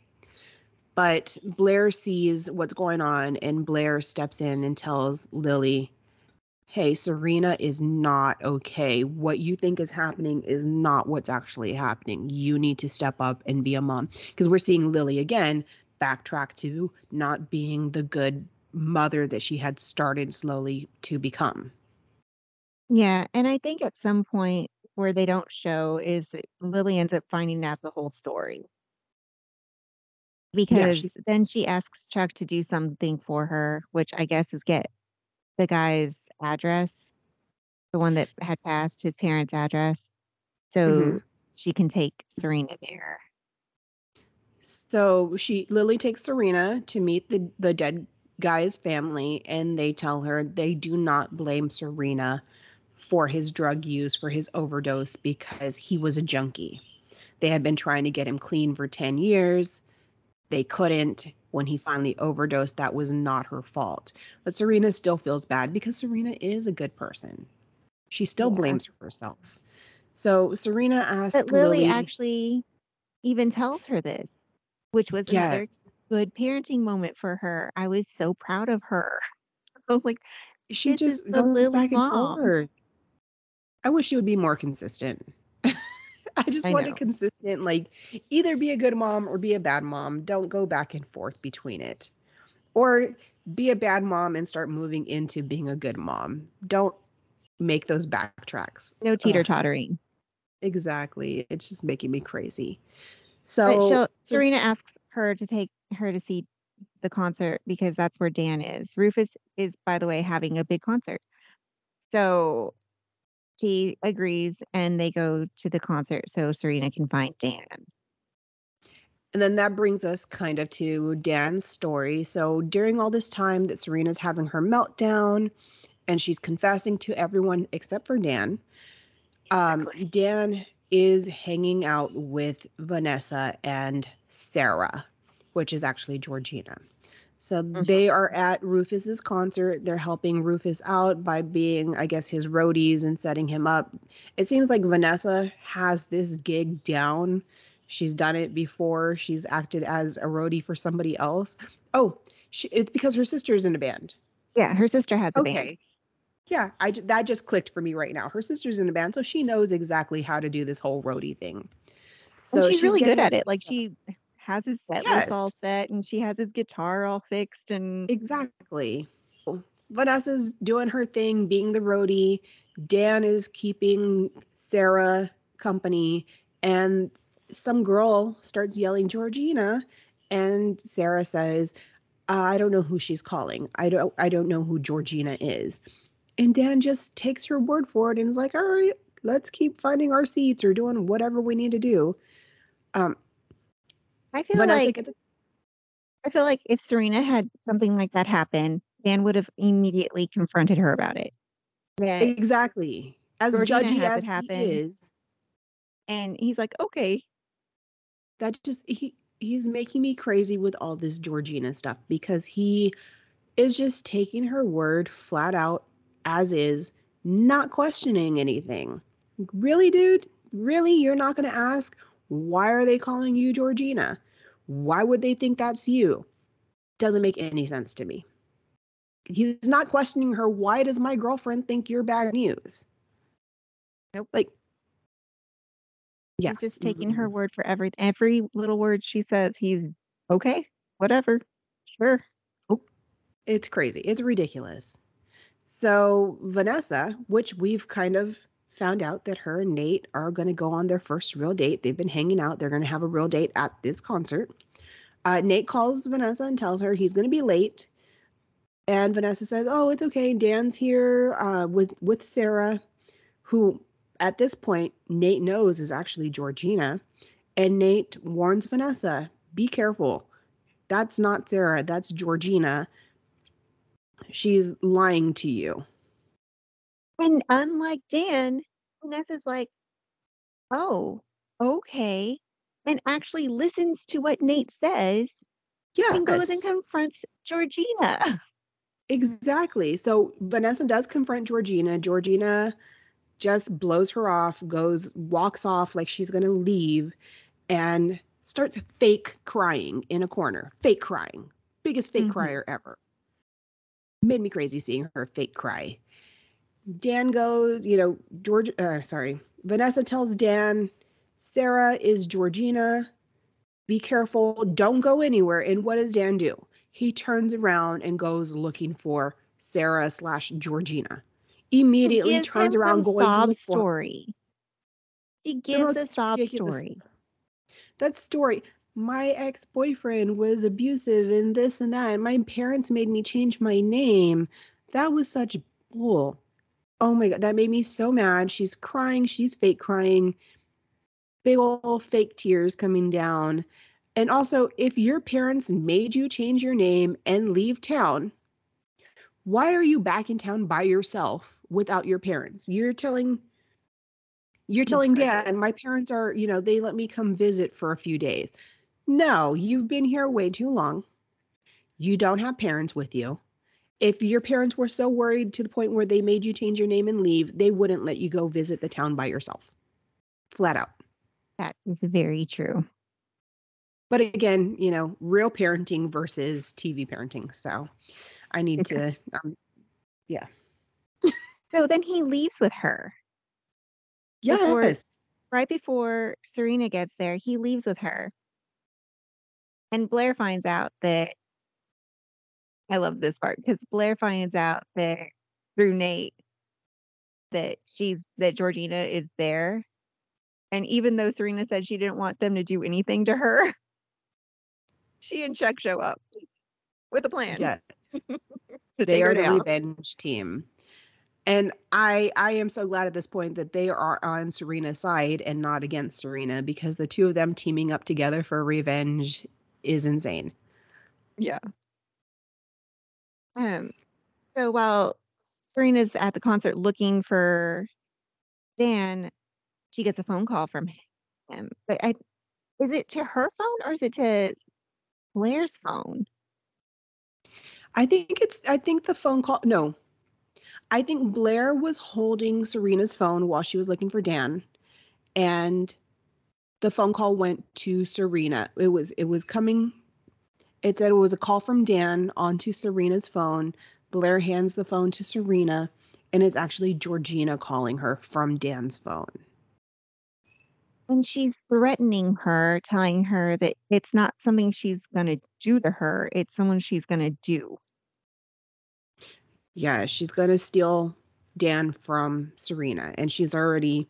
But Blair sees what's going on and Blair steps in and tells Lily, Hey, Serena is not okay. What you think is happening is not what's actually happening. You need to step up and be a mom. Because we're seeing Lily again backtrack to not being the good mother that she had started slowly to become. Yeah, and I think at some point where they don't show is that Lily ends up finding out the whole story. Because she- then she asks Chuck to do something for her, which I guess is get the guy's address, the one that had passed his parents' address, so Mhm. she can take Serena there. So she Lily takes Serena to meet the the dead guy's family and they tell her they do not blame Serena for his drug use for his overdose because he was a junkie. They had been trying to get him clean for 10 years. They couldn't. When he finally overdosed, that was not her fault. But Serena still feels bad because Serena is a good person. She still Yeah. blames herself. So Serena asks But Lily actually even tells her this, which was another good parenting moment for her. I was so proud of her. I was like, she just is the goes Lily back and mom. forth. I wish she would be more consistent. I just I want a know. consistent, like either be a good mom or be a bad mom. Don't go back and forth between it. Or be a bad mom and start moving into being a good mom. Don't make those backtracks. no teeter tottering. Exactly. It's just making me crazy. So so- Serena asks her to take her to see the concert because that's where Dan is. Rufus is, by the way, having a big concert. So she agrees and they go to the concert so Serena can find Dan. And then that brings us kind of to Dan's story. So during all this time that Serena's having her meltdown and she's confessing to everyone except for Dan, um, Dan is hanging out with Vanessa and Sarah, which is actually Georgina. So Mhm. they are at Rufus's concert. They're helping Rufus out by being, I guess, his roadies and setting him up. It seems like Vanessa has this gig down. She's done it before. She's acted as a roadie for somebody else. Oh, she, it's because her sister's in a band. Yeah, her sister has a Okay. band. Yeah, I that just clicked for me right now. Her sister's in a band, so she knows exactly how to do this whole roadie thing. and she's, really good at it. Like she has his set list all set and she has his guitar all fixed and Exactly. Vanessa's doing her thing, being the roadie. Dan is keeping Sarah company, and some girl starts yelling Georgina, and Sarah says, "I don't know who she's calling. I don't. I don't know who Georgina is." And Dan just takes her word for it and is like, "All right, let's keep finding our seats or doing whatever we need to do." Um, I feel Vanessa like I feel like if Serena had something like that happen, Dan would have immediately confronted her about it. That- exactly as Georgina judgy has it as happen. he is. and he's like, okay, that just he he's making me crazy with all this Georgina stuff because he is just taking her word flat out as is, not questioning anything. Really, dude? Really? You're not going to ask why are they calling you Georgina? Why would they think that's you? Doesn't make any sense to me. He's not questioning her. Why does my girlfriend think you're bad news? Nope. Like, yeah. he's just taking her word for every every little word she says. He's okay, whatever, sure. Oh, It's crazy. It's ridiculous. So, Vanessa, which we've kind of found out that her and Nate are going to go on their first real date. They've been hanging out. They're going to have a real date at this concert. Uh, Nate calls Vanessa and tells her he's going to be late. And Vanessa says, "Oh, it's okay. Dan's here uh, with with Sarah, who at this point Nate knows is actually Georgina." And Nate warns Vanessa, "Be careful. That's not Sarah. That's Georgina. She's lying to you." And unlike Dan, Vanessa's like, oh, okay, and actually listens to what Nate says Yeah, and goes and confronts Georgina. Exactly. So Vanessa does confront Georgina. Georgina just blows her off, goes, walks off like she's going to leave, and starts fake crying in a corner. Fake crying. Biggest fake Mhm. crier ever. Made me crazy seeing her fake cry. Dan goes, you know, George, uh, sorry, Vanessa tells Dan, Sarah is Georgina. Be careful. Don't go anywhere. And what does Dan do? He turns around and goes looking for Sarah slash Georgina. Immediately turns around going sob story. He gives a sob story. that story my ex-boyfriend was abusive and this and that and my parents made me change my name that was such bull oh my god that made me so mad. She's crying she's fake crying. Big old fake tears coming down. And also if your parents made you change your name and leave town why are you back in town by yourself without your parents? You're telling you're telling dad my parents are you know they let me come visit for a few days. No you've been here way too long. You don't have parents with you if your parents were so worried to the point where they made you change your name and leave they wouldn't let you go visit the town by yourself flat out That is very true. but again you know real parenting versus tv parenting so i need to um, yeah. So then he leaves with her. yes Before- Right before Serena gets there, he leaves with her. And Blair finds out that I love this part because Blair finds out that through Nate that she's that Georgina is there. And even though Serena said she didn't want them to do anything to her, she and Chuck show up with a plan yes to they are the down. revenge team and i i am so glad at this point that they are on serena's side and not against serena because the two of them teaming up together for revenge is insane Yeah. Um. So while Serena's at the concert looking for Dan, she gets a phone call from him. But I is it to her phone or is it to Blair's phone? I think it's I think the phone call no. I think Blair was holding Serena's phone while she was looking for Dan and the phone call went to Serena. It was it was coming it said it was a call from Dan onto Serena's phone. Blair hands the phone to Serena and it's actually Georgina calling her from Dan's phone. And she's threatening her, telling her that it's not something she's going to do to her, it's someone she's going to do. Yeah, she's going to steal Dan from Serena and she's already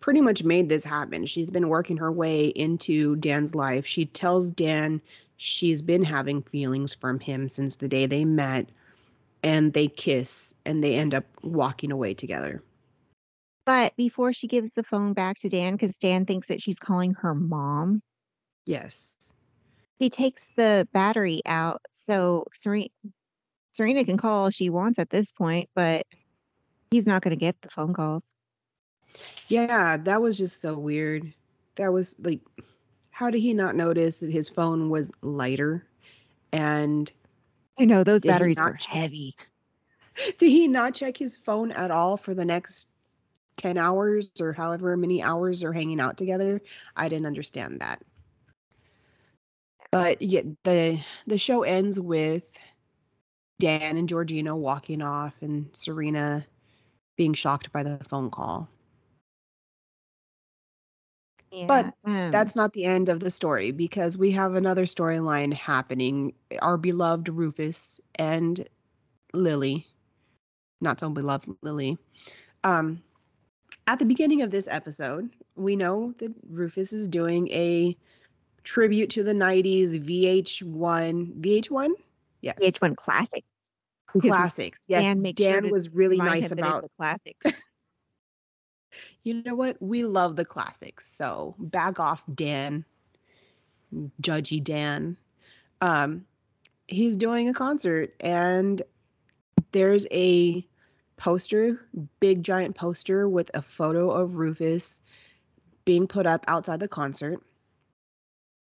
pretty much made this happen. She's been working her way into Dan's life. She tells Dan she's been having feelings from him since the day they met and they kiss and they end up walking away together. But before she gives the phone back to Dan, because Dan thinks that she's calling her mom, Yes. He takes the battery out so Serena, Serena can call all she wants at this point, but he's not going to get the phone calls. Yeah, that was just so weird. That was like, how did he not notice that his phone was lighter? And I know those batteries are check- heavy. did he not check his phone at all for the next 10 hours or however many hours they're hanging out together? I didn't understand that. But yeah, the the show ends with Dan and Georgina walking off and Serena being shocked by the phone call. But um, That's not the end of the story because we have another storyline happening. Our beloved Rufus and Lily, not so beloved Lily. Um, at the beginning of this episode, we know that Rufus is doing a tribute to the 90s VH1. VH1? Yes. VH1 classics. Classics. Yes. Dan makes sure was really nice about the a classic. you know what? We love the classics. So back off, Dan. Judgy Dan. Um, he's doing a concert and there's a poster, big giant poster with a photo of Rufus being put up outside the concert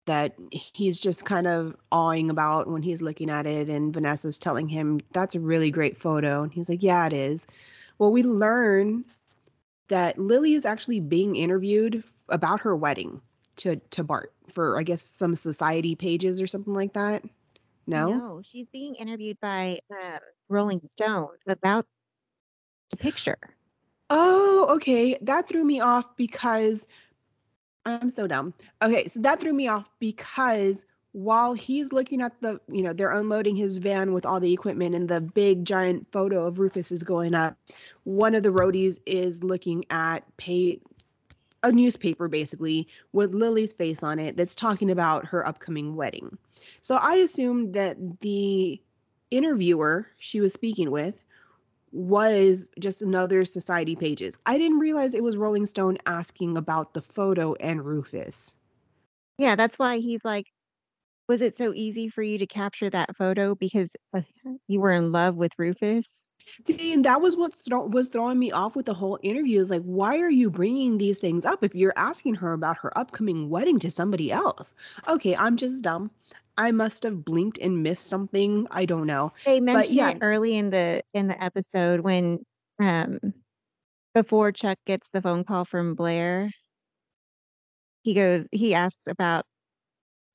that he's just kind of awing about when he's looking at it and Vanessa's telling him that's a really great photo and he's like yeah it is well we learn that Lily is actually being interviewed about her wedding to to Bart for I guess some society pages or something like that. No? No, she's being interviewed by uh, Rolling Stone about the picture. Oh, okay. That threw me off because I'm so dumb. Okay, so that threw me off because while he's looking at the, you know, they're unloading his van with all the equipment and the big giant photo of Rufus is going up, one of the roadies is looking at pay a newspaper basically with Lily's face on it that's talking about her upcoming wedding. So I assumed that the interviewer she was speaking with was just another society pages. I didn't realize it was Rolling Stone asking about the photo and Rufus. Yeah, that's why he's like, was it so easy for you to capture that photo because uh, you were in love with Rufus? See, and that was what thro- was throwing me off with the whole interview. Is like, why are you bringing these things up if you're asking her about her upcoming wedding to somebody else? Okay, I'm just dumb. I must have blinked and missed something. I don't know. They mentioned yeah. it early in the in the episode when um before Chuck gets the phone call from Blair. He goes he asks about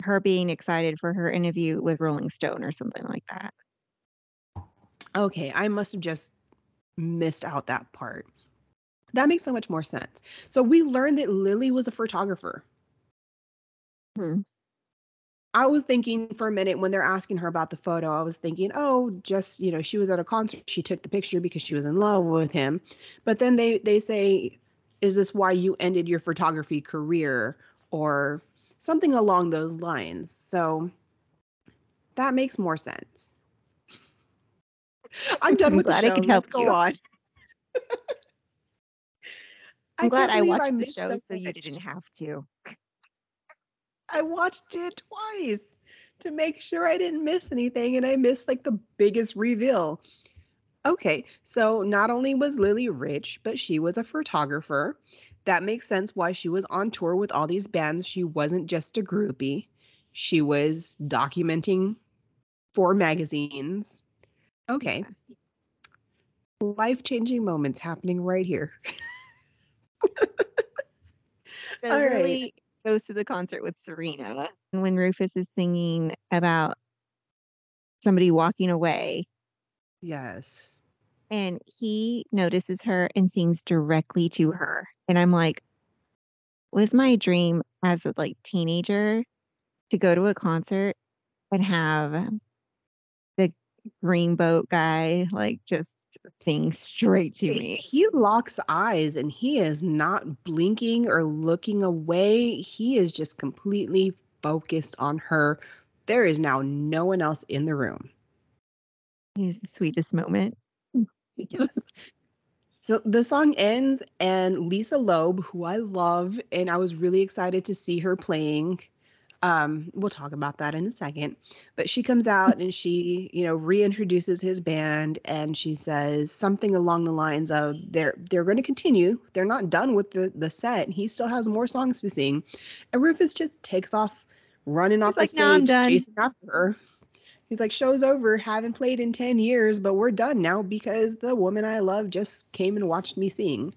her being excited for her interview with Rolling Stone or something like that. Okay, I must have just missed out that part. That makes so much more sense. So we learned that Lily was a photographer. Hmm. I was thinking for a minute when they're asking her about the photo, I was thinking, oh, just, you know, she was at a concert. She took the picture because she was in love with him. But then they they say, is this why you ended your photography career or something along those lines? So that makes more sense. I'm done I'm with glad the I show. help Let's go you. on. I'm glad I watched the show so so you didn't have to. I watched it twice to make sure I didn't miss anything, and I missed like the biggest reveal. Okay, so not only was Lily rich, but she was a photographer. That makes sense why she was on tour with all these bands. She wasn't just a groupie. She was documenting for magazines. Okay. Life-changing moments happening right here. So All right. Lily goes to the concert with Serena. And when Rufus is singing about somebody walking away, Yes. And he notices her and sings directly to her. And I'm like, was my dream as a like teenager to go to a concert and have the green boat guy like just sing straight to me. He locks eyes and he is not blinking or looking away. He is just completely focused on her. There is now no one else in the room. He's the sweetest moment. So the song ends, and Lisa Loeb, who I love, and I was really excited to see her playing. Um, we'll talk about that in a second. But she comes out and she, you know, reintroduces his band, and she says something along the lines of, "They're they're going to continue. They're not done with the the set. He still has more songs to sing." And Rufus just takes off, running off the like, stage, "No, I'm done." chasing after her. He's like, show's over. Haven't played in 10 years, but we're done now because the woman I love just came and watched me sing.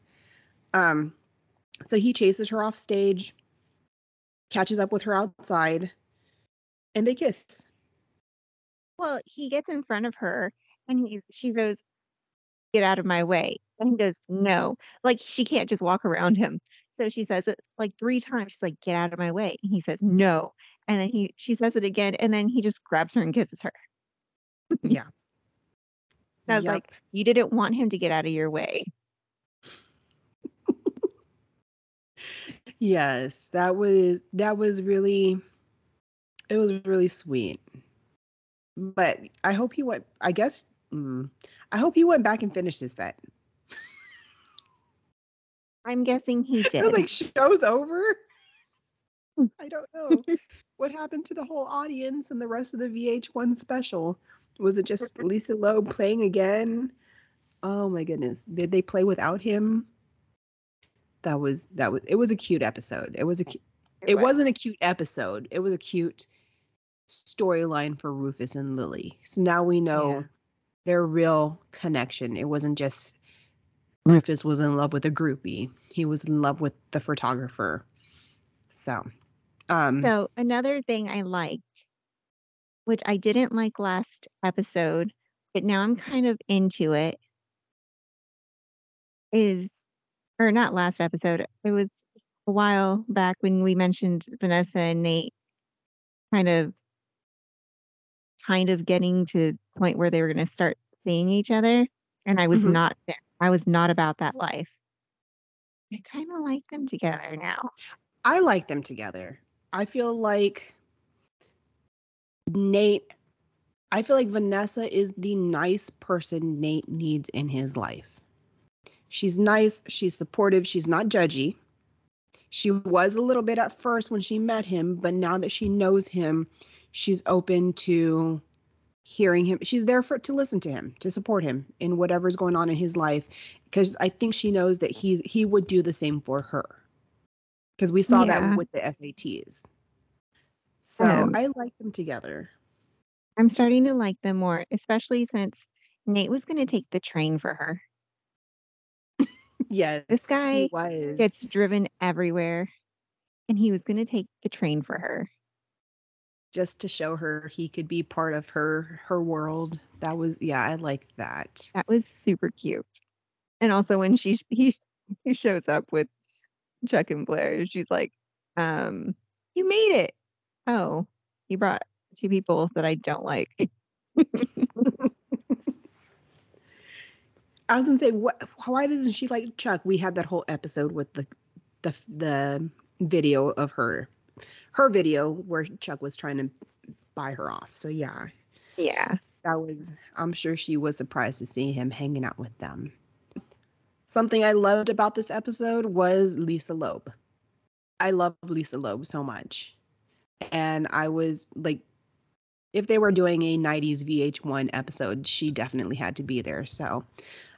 Um, so he chases her off stage, catches up with her outside, and they kiss. Well, he gets in front of her and he she goes, Get out of my way. And he goes, No. Like she can't just walk around him. So she says it like three times. She's like, Get out of my way. And he says, No. And then he she says it again, and then he just grabs her and kisses her. Yeah. I was Yup. like, You didn't want him to get out of your way. yes, that was that was really it was really sweet. But I hope he went I guess mm, I hope he went back and finished his set. I'm guessing he I did. was like, show's over? Hmm. I don't know. what happened to the whole audience and the rest of the VH1 special? Was it just Lisa Loeb playing again? Oh my goodness. Did they play without him? That was that was it was a cute episode. It was a cu- it was. wasn't a cute episode. It was a cute storyline for Rufus and Lily. So now we know Yeah. their real connection. It wasn't just Rufus was in love with a groupie. He was in love with the photographer. So, um, So another thing I liked, which I didn't like last episode, but now I'm kind of into it, is or not last episode. It was a while back when we mentioned Vanessa and Nate kind of kind of getting to the point where they were going to start seeing each other and I was Mhm. not there. I was not about that life. I kind of like them together now. I like them together. I feel like Nate, I feel like Vanessa is the nice person Nate needs in his life. She's nice, she's supportive, she's not judgy. She was a little bit at first when she met him, but now that she knows him, she's open to hearing him. She's there for to listen to him, to support him in whatever's going on in his life because I think she knows that he he would do the same for her. Cuz we saw Yeah. that with the SATs. So, Um, I like them together. I'm starting to like them more, especially since Nate was going to take the train for her. Yes. This guy. Gets driven everywhere, and he was going to take the train for her. just to show her he could be part of her her world. That was yeah, I like that. That was super cute. And also when she he he shows up with Chuck and Blair, she's like, um, "You made it." Oh, you brought two people that I don't like. I was gonna say, what? Why doesn't she like Chuck? We had that whole episode with the the the video of her her video where Chuck was trying to buy her off. So yeah, yeah. that was. I'm sure she was surprised to see him hanging out with them. Something I loved about this episode was Lisa Loeb. I love Lisa Loeb so much, and I was like. If they were doing a 90s VH1 episode, she definitely had to be there. So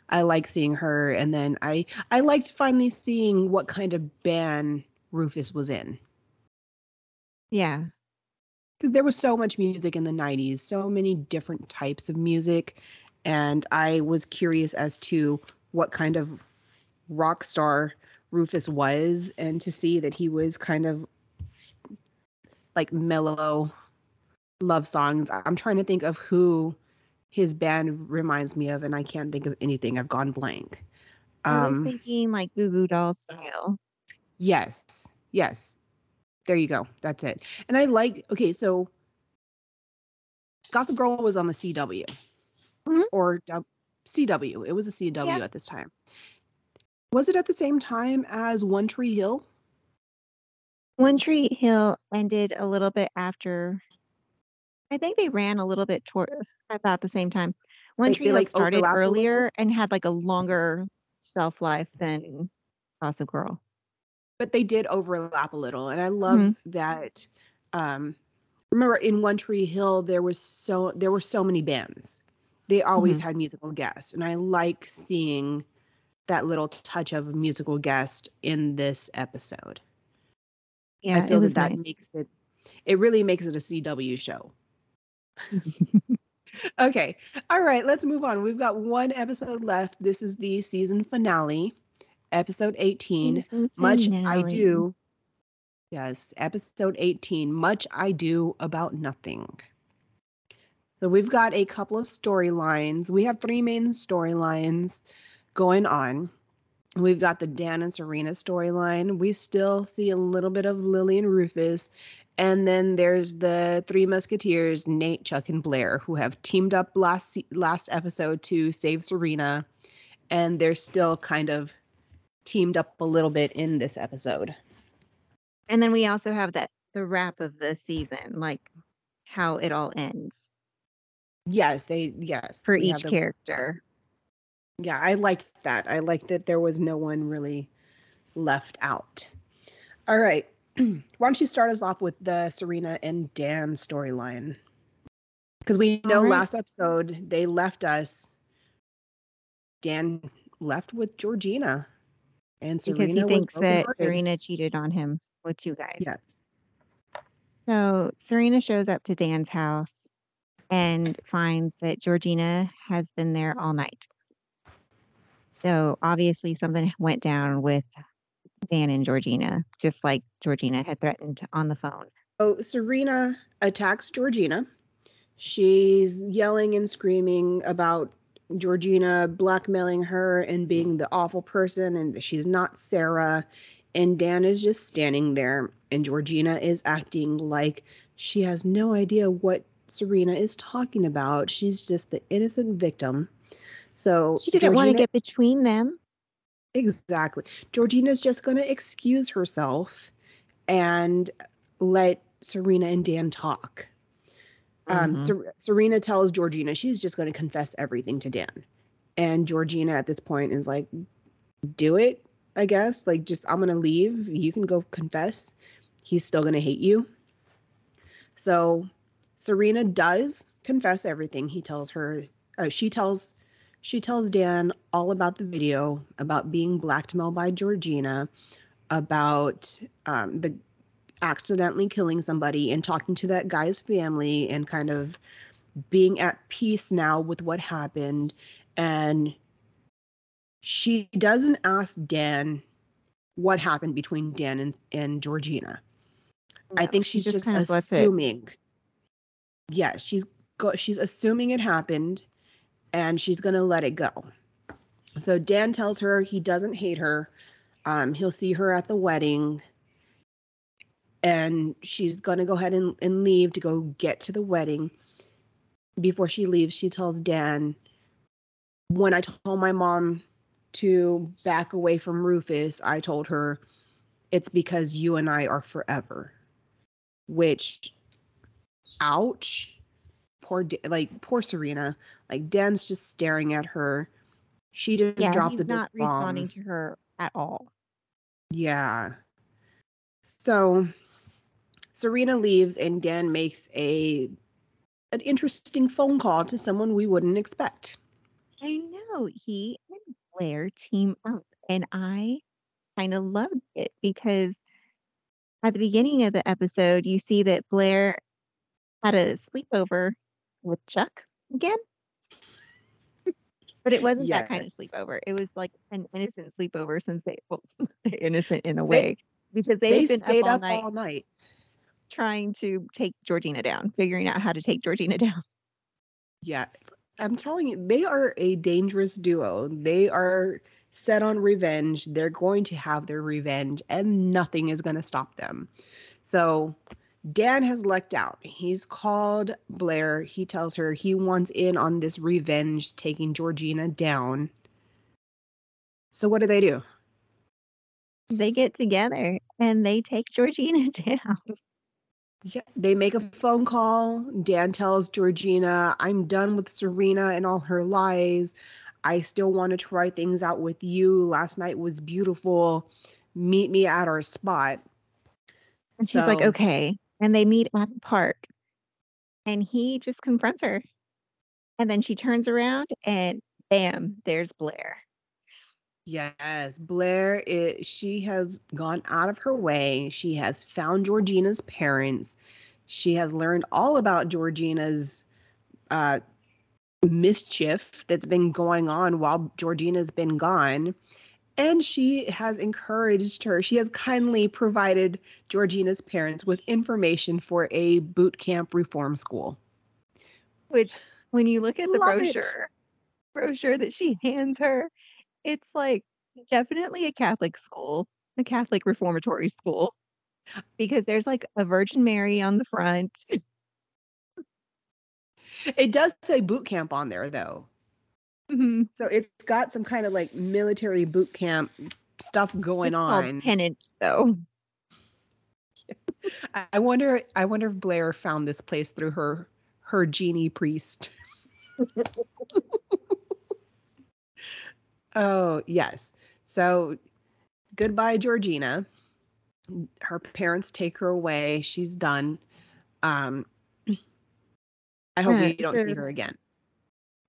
I like seeing her, and then I I liked finally seeing what kind of band Rufus was in Yeah. because there was so much music in the 90s, so many different types of music. And I was curious as to what kind of rock star Rufus was, and to see that he was kind of like mellow love songs. I'm trying to think of who his band reminds me of, and I can't think of anything. I've gone blank. I was Um, thinking like Goo Goo Doll style. Yes. Yes. There you go. That's it. And I like okay, so Gossip Girl was on the CW. Mhm. Or CW. It was a CW Yeah. at this time. Was it at the same time as One Tree Hill? One Tree Hill ended a little bit after. I think they ran a little bit toward about the same time. One Like, Tree Hill like, started overlap a little bit? earlier and had like a longer shelf life than Gossip Girl. But they did overlap a little. And I love Mhm. that um remember in One Tree Hill there was so there were so many bands. They always Mhm. had musical guests. And I like seeing that little touch of a musical guest in this episode. Yeah, I feel that that nice. makes it it really makes it a CW show. Okay. All right, let's move on. We've got one episode left. This is the season finale, episode 18. Season Much I do. Yes, episode 18. Much I do about nothing. So we've got a couple of storylines. We have three main storylines going on. We've got the Dan and Serena storyline. We still see a little bit of Lily and Rufus. And then there's the three musketeers, Nate, Chuck, and Blair, who have teamed up last last episode to save Serena. And they're still kind of teamed up a little bit in this episode. And then we also have that the wrap of the season, like how it all ends Yes, they yes. for each character. Yeah, I liked that. I liked that there was no one really left out. All right. Why don't you start us off with the Serena and Dan storyline? Because we know right. last episode they left us. Dan left with Georgina. And Serena Because he thinks that. Serena cheated on him with you guys. Yes. So Serena shows up to Dan's house and finds that Georgina has been there all night. So obviously something went down with Dan and Georgina, just like Georgina had threatened on the phone. So Serena attacks Georgina. She's yelling and screaming about Georgina blackmailing her and being the awful person and she's not Sarah. And Dan is just standing there, and Georgina is acting like she has no idea what Serena is talking about. She's just the innocent victim. So She didn't want to get between them. Exactly. Georgina's just going to excuse herself and let Serena and Dan talk. Um, Mhm. Ser- Serena tells Georgina she's just going to confess everything to Dan. And Georgina at this point is like, do it, I guess. Like, just, I'm going to leave. You can go confess. He's still going to hate you. So Serena does confess everything. He tells her, uh, she tells she tells Dan all about the video, about being blackmailed by Georgina, about um, the accidentally killing somebody and talking to that guy's family and kind of being at peace now with what happened. And she doesn't ask Dan what happened between Dan and, and Georgina. I No, think she she's just, kind of lets it. Yes, she's go- she's assuming it happened, and she's gonna let it go. So Dan tells her he doesn't hate her. Um, he'll see her at the wedding, and she's gonna go ahead and, and leave to go get to the wedding. Before she leaves, she tells Dan, "When I told my mom to back away from Rufus, I told her it's because you and I are forever." which ouch. Poor like poor serena. Like dan's just staring at her. She just Yeah, dropped he's the not responding to her at all. yeah. So serena leaves and dan makes a an interesting phone call to someone we wouldn't expect. I know. He and Blair team up. And I kind of loved it because at the beginning of the episode, you see that Blair had a sleepover with Chuck again. But it wasn't that kind of sleepover. It was like an innocent sleepover since they, well, innocent in a They- way, because they, They stayed up all up night all night. trying to take Georgina down, figuring out how to take Georgina down. Yeah. I'm telling you, they are a dangerous duo. They are set on revenge. They're going to have their revenge, and nothing is going to stop them. So, Dan has lucked out. He's called Blair. He tells her he wants in on this revenge, taking Georgina down. So, what do they do? They get together and they take Georgina down. Yeah, they make a phone call. Dan tells Georgina, I'm done with Serena and all her lies. I still want to try things out with you. Last night was beautiful. Meet me at our spot. And she's like, okay. And they meet at the park. And he just confronts her. And then she turns around and bam, there's Blair. Yes, Blair, is, she has gone out of her way. She has found Georgina's parents. She has learned all about Georgina's uh, mischief that's been going on while Georgina's been gone. And she has encouraged her, she has kindly provided Georgina's parents with information for a boot camp reform school. Which when you look at the Love it. brochure, brochure that she hands her, it's like definitely a Catholic school, a Catholic reformatory school. Because there's like a Virgin Mary on the front. It does say boot camp on there, though. Mhm. So it's got some kind of like military boot camp stuff going It's on. penance though. I- I wonder I wonder if Blair found this place through her her genie priest. oh, yes. So goodbye Georgina. Her parents take her away. She's done. Um I hope Yeah, we don't see her again.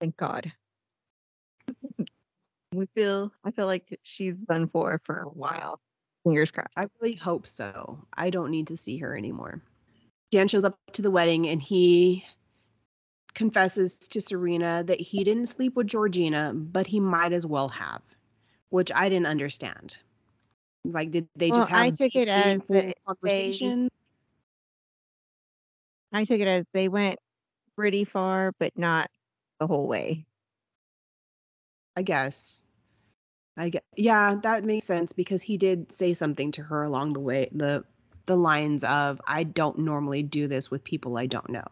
Thank God. We feel I feel like she's done for for a while. Fingers crossed. I really hope so. I don't need to see her anymore. Dan shows up to the wedding and he confesses to Serena that he didn't sleep with Georgina, but he might as well have, which I didn't understand. It's Like, did they just have I took it as meaningful that they- conversation? I took it as they went pretty far, but not the whole way. I guess. I get, yeah, that makes sense because he did say something to her along the way, the the lines of, "I don't normally do this with people I don't know."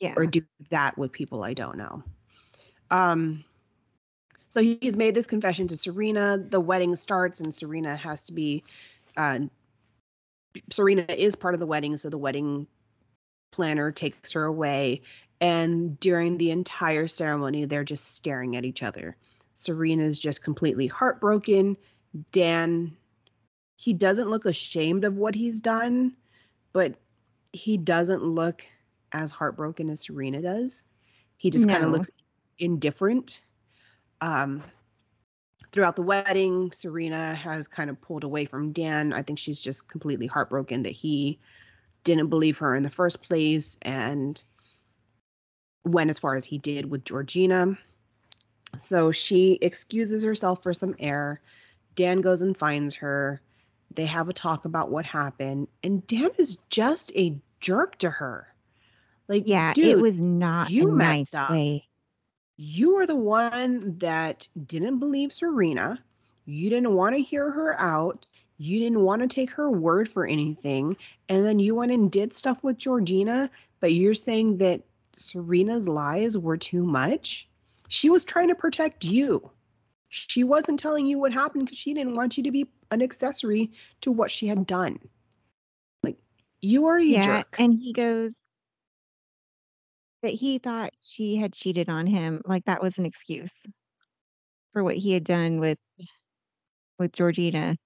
Yeah. or do that with people I don't know. Um, so he's made this confession to Serena. The wedding starts, and Serena has to be. Uh, Serena is part of the wedding, so the wedding planner takes her away. And during the entire ceremony, they're just staring at each other. Serena's just completely heartbroken. Dan, he doesn't look ashamed of what he's done, but he doesn't look as heartbroken as Serena does. He just kind of looks indifferent. Um, throughout the wedding, Serena has kind of pulled away from Dan. I think she's just completely heartbroken that he didn't believe her in the first place and went as far as he did with Georgina. So she excuses herself for some air. Dan goes and finds her. They have a talk about what happened, and Dan is just a jerk to her. Like, Yeah, it was not you a nice up. way. you are the one that didn't believe Serena. You didn't want to hear her out. You didn't want to take her word for anything. And then you went and did stuff with Georgina, but you're saying that Serena's lies were too much? She was trying to protect you. She wasn't telling you what happened because she didn't want you to be an accessory to what she had done. Like, you are a Yeah, jerk. and he goes that he thought she had cheated on him, like that was an excuse for what he had done with with Georgina.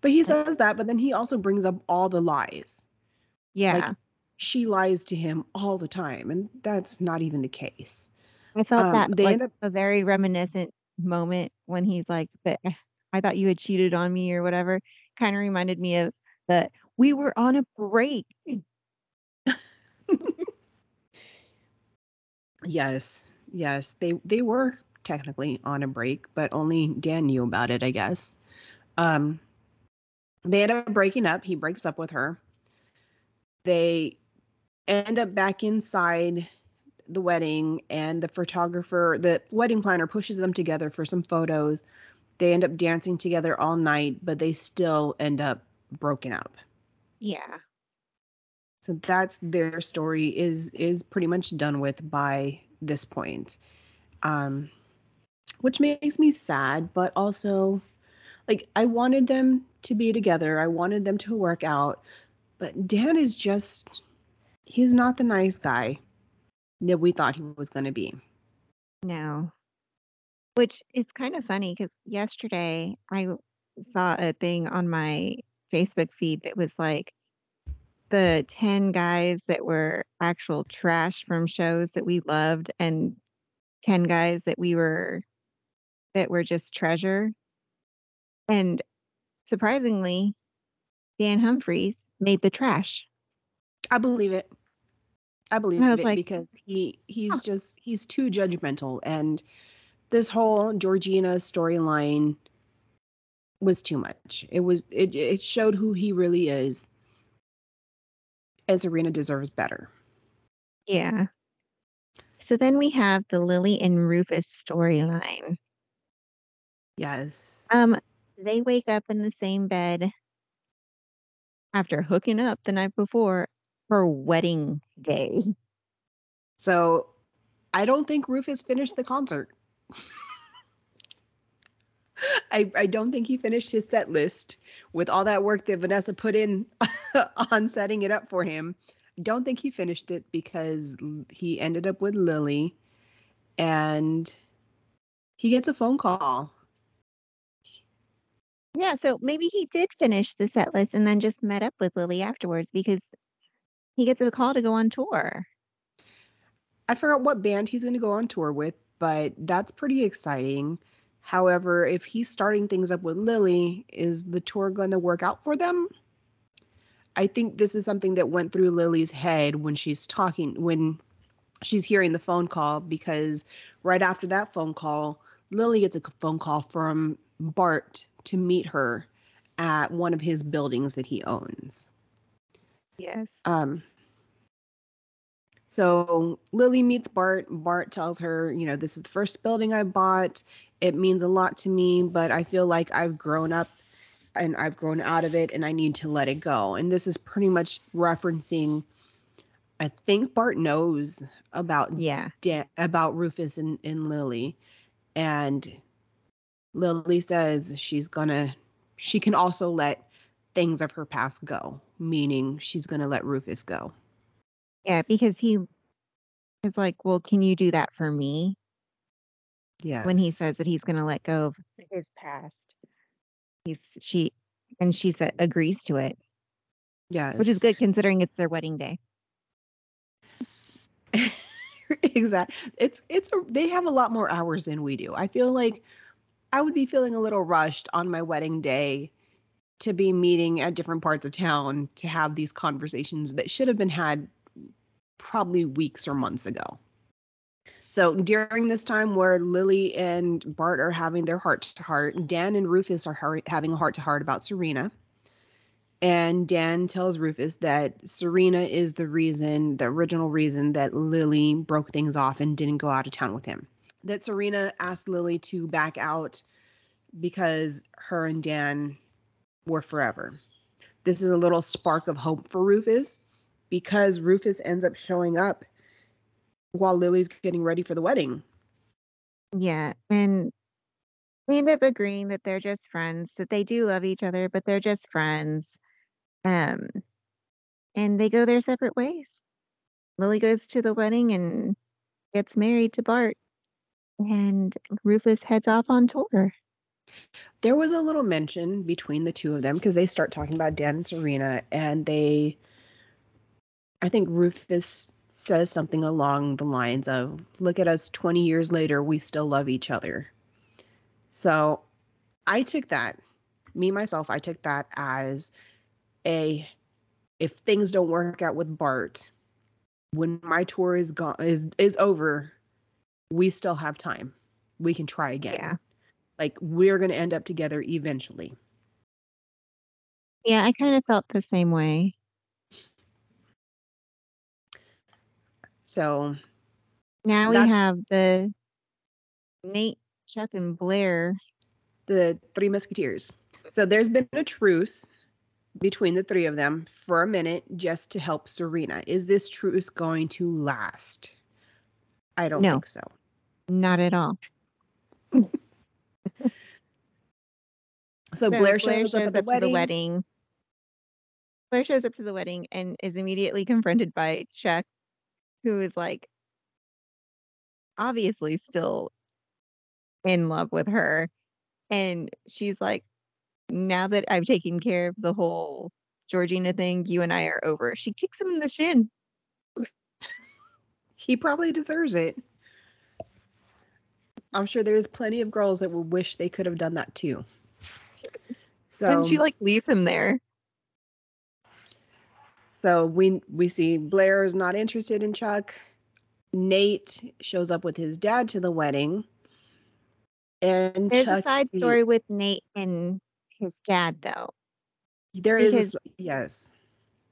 But he says that, but then he also brings up all the lies. Yeah, she lies to him all the time, and that's not even the case. I felt um, that they like end up- a very reminiscent moment when he's like, "But I thought you had cheated on me or whatever," kind of reminded me of that we were on a break. Yes, yes, they they were technically on a break, but only Dan knew about it, I guess. Um, they end up breaking up. He breaks up with her. They end up back inside the wedding, and the photographer, the wedding planner, pushes them together for some photos. They end up dancing together all night, but they still end up broken up. Yeah. So that's their story is is pretty much done with by this point. Um which makes me sad, but also like I wanted them to be together. I wanted them to work out. But Dan is just he's not the nice guy that we thought he was going to be. No. Which is kind of funny because yesterday I saw a thing on my Facebook feed that was like the 10 guys that were actual trash from shows that we loved and 10 guys that we were that were just treasure. And surprisingly, Dan Humphries made the trash. I believe it. I believe I it like, because he he's huh. just he's too judgmental and this whole Georgina storyline was too much. It was it it showed who he really is. And Serena deserves better. Yeah. So then we have the Lily and Rufus storyline. Yes. Um, they wake up in the same bed after hooking up the night before for wedding day. So I don't think Rufus finished the concert. I, I don't think he finished his set list with all that work that Vanessa put in on setting it up for him. I don't think he finished it because he ended up with Lily and he gets a phone call. Yeah, so maybe he did finish the set list and then just met up with Lily afterwards because he gets a call to go on tour. I forgot what band he's going to go on tour with, but that's pretty exciting. However, if he's starting things up with Lily, is the tour going to work out for them? I think this is something that went through Lily's head when she's talking, when she's hearing the phone call, because right after that phone call, Lily gets a phone call from Bart to meet her at one of his buildings that he owns. Yes. Um, so Lily meets Bart. Bart tells her, you know, this is the first building I bought. It means a lot to me, but I feel like I've grown up and I've grown out of it and I need to let it go. And this is pretty much referencing I think Bart knows about Yeah. Dan, about Rufus and, and Lily. And Lily says she's gonna she can also let things of her past go, meaning she's gonna let Rufus go. Yeah, because he is like, Well, can you do that for me? Yes. When he says that he's gonna let go of his past. He's she and she said agrees to it, Yes. which is good considering it's their wedding day. exactly. It's it's a, they have a lot more hours than we do. I feel like I would be feeling a little rushed on my wedding day to be meeting at different parts of town to have these conversations that should have been had probably weeks or months ago. So during this time where Lily and Bart are having their heart to heart, Dan and Rufus are having a heart to heart about Serena. And Dan tells Rufus that Serena is the reason, the original reason that Lily broke things off and didn't go out of town with him. That Serena asked Lily to back out because her and Dan were forever. This is a little spark of hope for Rufus because Rufus ends up showing up while Lily's getting ready for the wedding. Yeah. And we end up agreeing that they're just friends, that they do love each other, but they're just friends. Um and they go their separate ways. Lily goes to the wedding and gets married to Bart. And Rufus heads off on tour. There was a little mention between the two of them because they start talking about Dan and Serena, and they, I think Rufus says something along the lines of, Look at us 20 years later, we still love each other. So I took that, me myself, I took that as a if things don't work out with Bart, when my tour is gone is is over, we still have time. We can try again. Yeah. Like we're gonna end up together eventually. Yeah, I kind of felt the same way. So Now we have the Nate, Chuck, and Blair. the three musketeers. So there's been a truce between the three of them for a minute just to help Serena. Is this truce going to last? I don't No. think so. Not at all. So, Blair, shows, up, at the, to the wedding. Blair shows up to the wedding and is immediately confronted by Chuck, who is like obviously still in love with her. And she's like, now that I've taken care of the whole Georgina thing, you and I are over. She kicks him in the shin. He probably deserves it. I'm sure there's plenty of girls that would wish they could have done that too. So and she like leaves him there. So we we see Blair is not interested in Chuck. Nate shows up with his dad to the wedding. And There's Chuck a side see- story with Nate and his dad though. There is because- s- yes.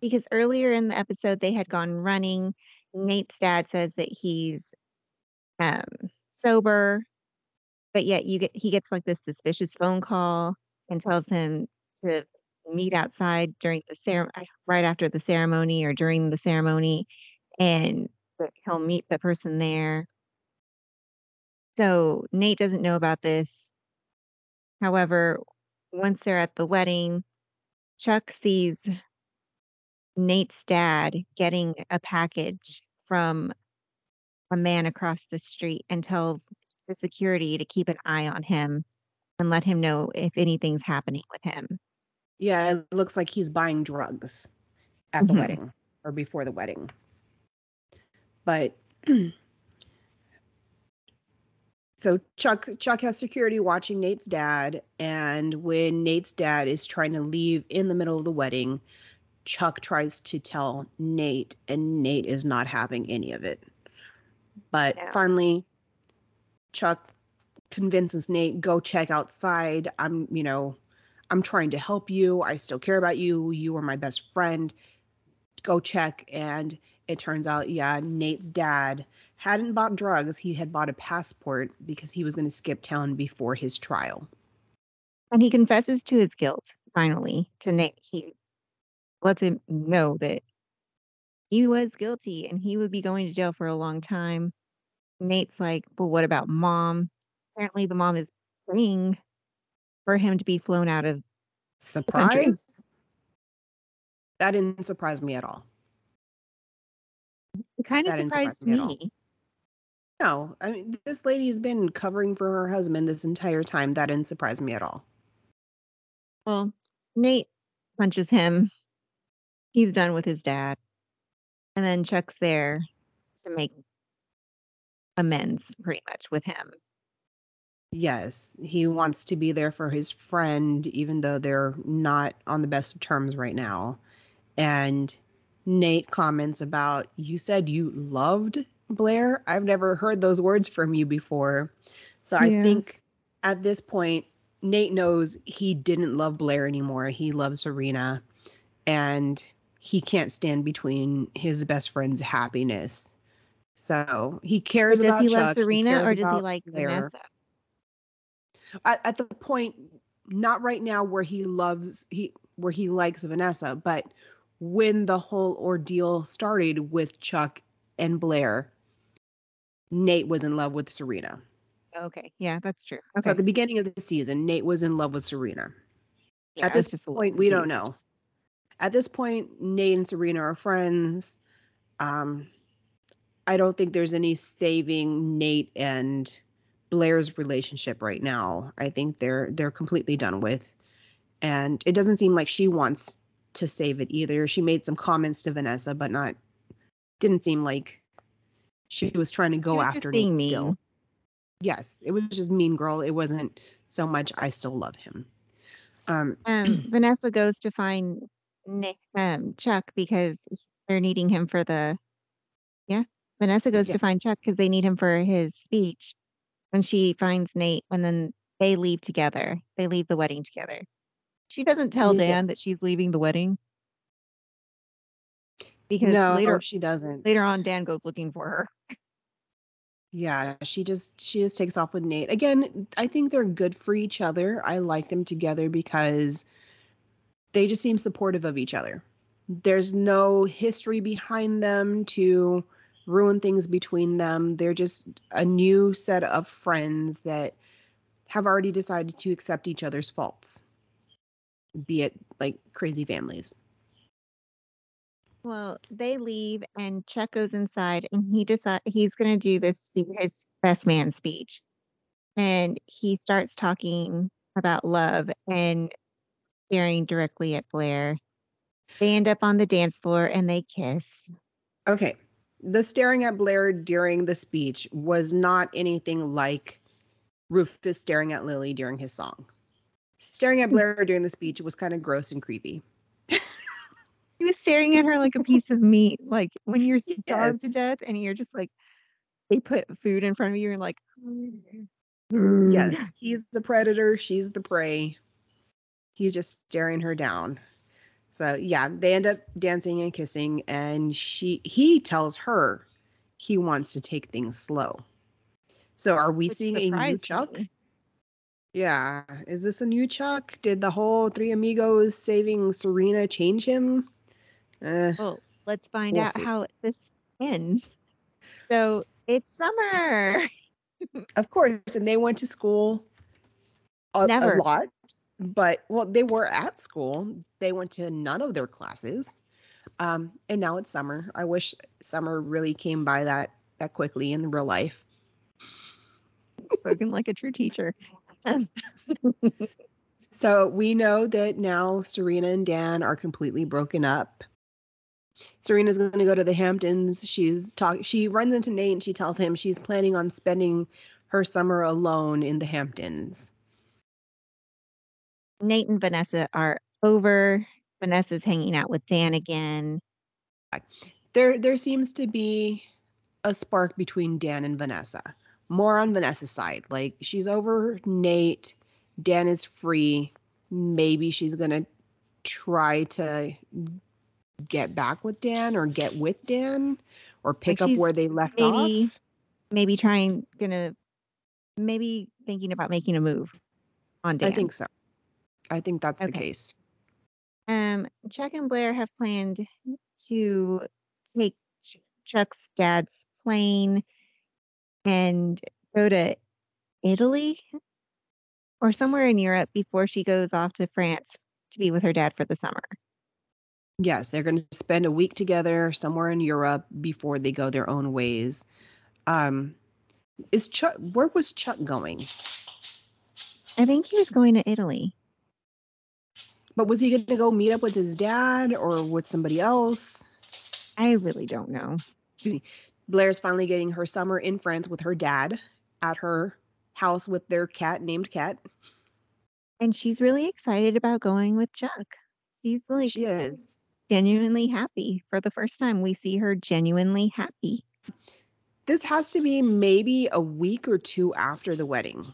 because earlier in the episode they had gone running. Nate's dad says that he's um sober, but yet you get he gets like this suspicious phone call and tells him to meet outside during the ceremony right after the ceremony or during the ceremony and he'll meet the person there. So Nate doesn't know about this. However, once they're at the wedding, Chuck sees Nate's dad getting a package from a man across the street and tells the security to keep an eye on him and let him know if anything's happening with him. Yeah, it looks like he's buying drugs at the Mhm. wedding or before the wedding. But so Chuck Chuck has security watching Nate's dad and when Nate's dad is trying to leave in the middle of the wedding, Chuck tries to tell Nate and Nate is not having any of it. But finally Chuck convinces Nate go check outside. I'm, you know, I'm trying to help you. I still care about you. You are my best friend. Go check. And it turns out, yeah, Nate's dad hadn't bought drugs. He had bought a passport because he was going to skip town before his trial. And he confesses to his guilt finally to Nate. He lets him know that he was guilty and he would be going to jail for a long time. Nate's like, well, what about mom? Apparently, the mom is praying for him to be flown out of. Surprise? That didn't surprise me at all. It kind of didn't surprised me me. No, I mean, this lady has been covering for her husband this entire time. That didn't surprise me at all. Well, Nate punches him. He's done with his dad. And then Chuck's there to make amends pretty much with him. Yes, he wants to be there for his friend, even though they're not on the best of terms right now. And Nate comments about, You said you loved Blair? I've never heard those words from you before. So I Yeah. think at this point, Nate knows he didn't love Blair anymore. He loves Serena. And he can't stand between his best friend's happiness. So he But cares does about he Chuck, love Serena cares or does he like Vanessa? at, at the point not right now where he loves he where he likes Vanessa, but when the whole ordeal started with Chuck and Blair, Nate was in love with Serena. Okay, yeah, that's true. So Okay, at the beginning of the season, Nate was in love with Serena. yeah, at this point, we don't know. At this point, Nate and Serena are friends. Um, I don't think there's any saving Nate and Blair's relationship right now. I think they're they're completely done with, and it doesn't seem like she wants to save it either. She made some comments to Vanessa, but not didn't seem like she was trying to go was after being Nate still. Yes, it was just mean girl. It wasn't so much. I still love him. Um, Um, Vanessa goes to find Nick, um, Chuck because they're needing him for the. Yeah, Vanessa goes Yeah. to find Chuck because they need him for his speech, and she finds Nate, and then they leave together. They leave the wedding together. She doesn't tell Yeah. Dan that she's leaving the wedding because no, later she doesn't. later on Dan goes looking for her. Yeah, she just she just takes off with Nate. Again, I think they're good for each other. I like them together because they just seem supportive of each other. There's no history behind them to ruin things between them. They're just a new set of friends that have already decided to accept each other's faults. Be it like crazy families. Well, they leave and Chuck goes inside and he decide he's going to do this his best man speech. And he starts talking about love and staring directly at Blair. They end up on the dance floor and they kiss. Okay. The staring at Blair during the speech was not anything like Rufus staring at Lily during his song. Staring at hmm. Blair during the speech was kind of gross and creepy. He was staring at her like a piece of meat, like when you're starved to death and you're just like they put food in front of you and like Yes, he's the predator, she's the prey. He's just staring her down. So yeah, they end up dancing and kissing, and she he tells her he wants to take things slow. So are we which seeing a new Chuck? me. Yeah. Is this a new Chuck? Did the whole Three Amigos saving Serena change him? Uh, Well, let's find We'll out see. how this ends. So it's summer. of course. And they went to school a, a lot. But, well, they were at school. They went to none of their classes. Um, and now it's summer. I wish summer really came by that that quickly in real life. Spoken like a true teacher. So we know that now Serena and Dan are completely broken up. Serena's going to go to the Hamptons. She's talk. She runs into Nate and she tells him she's planning on spending her summer alone in the Hamptons. Nate and Vanessa are over. Vanessa's hanging out with Dan again. There, there seems to be a spark between Dan and Vanessa. More on Vanessa's side. Like she's over Nate. Dan is free. Maybe she's gonna try to get back with Dan or get with Dan or pick up where they left Maybe, off. maybe trying, gonna, maybe thinking about making a move on Dan. I think so. I think that's the case. Um, Chuck and Blair have planned to take Chuck's dad's plane and go to Italy or somewhere in Europe before she goes off to France to be with her dad for the summer. Yes, they're going to spend a week together somewhere in Europe before they go their own ways. Um, is Chuck? Where was Chuck going? I think he was going to Italy. But was he going to go meet up with his dad or with somebody else? I really don't know. Blair's finally getting her summer in France with her dad at her house with their cat named Cat. And she's really excited about going with Chuck. She's like she is. genuinely happy. For the first time, we see her genuinely happy. This has to be maybe a week or two after the wedding,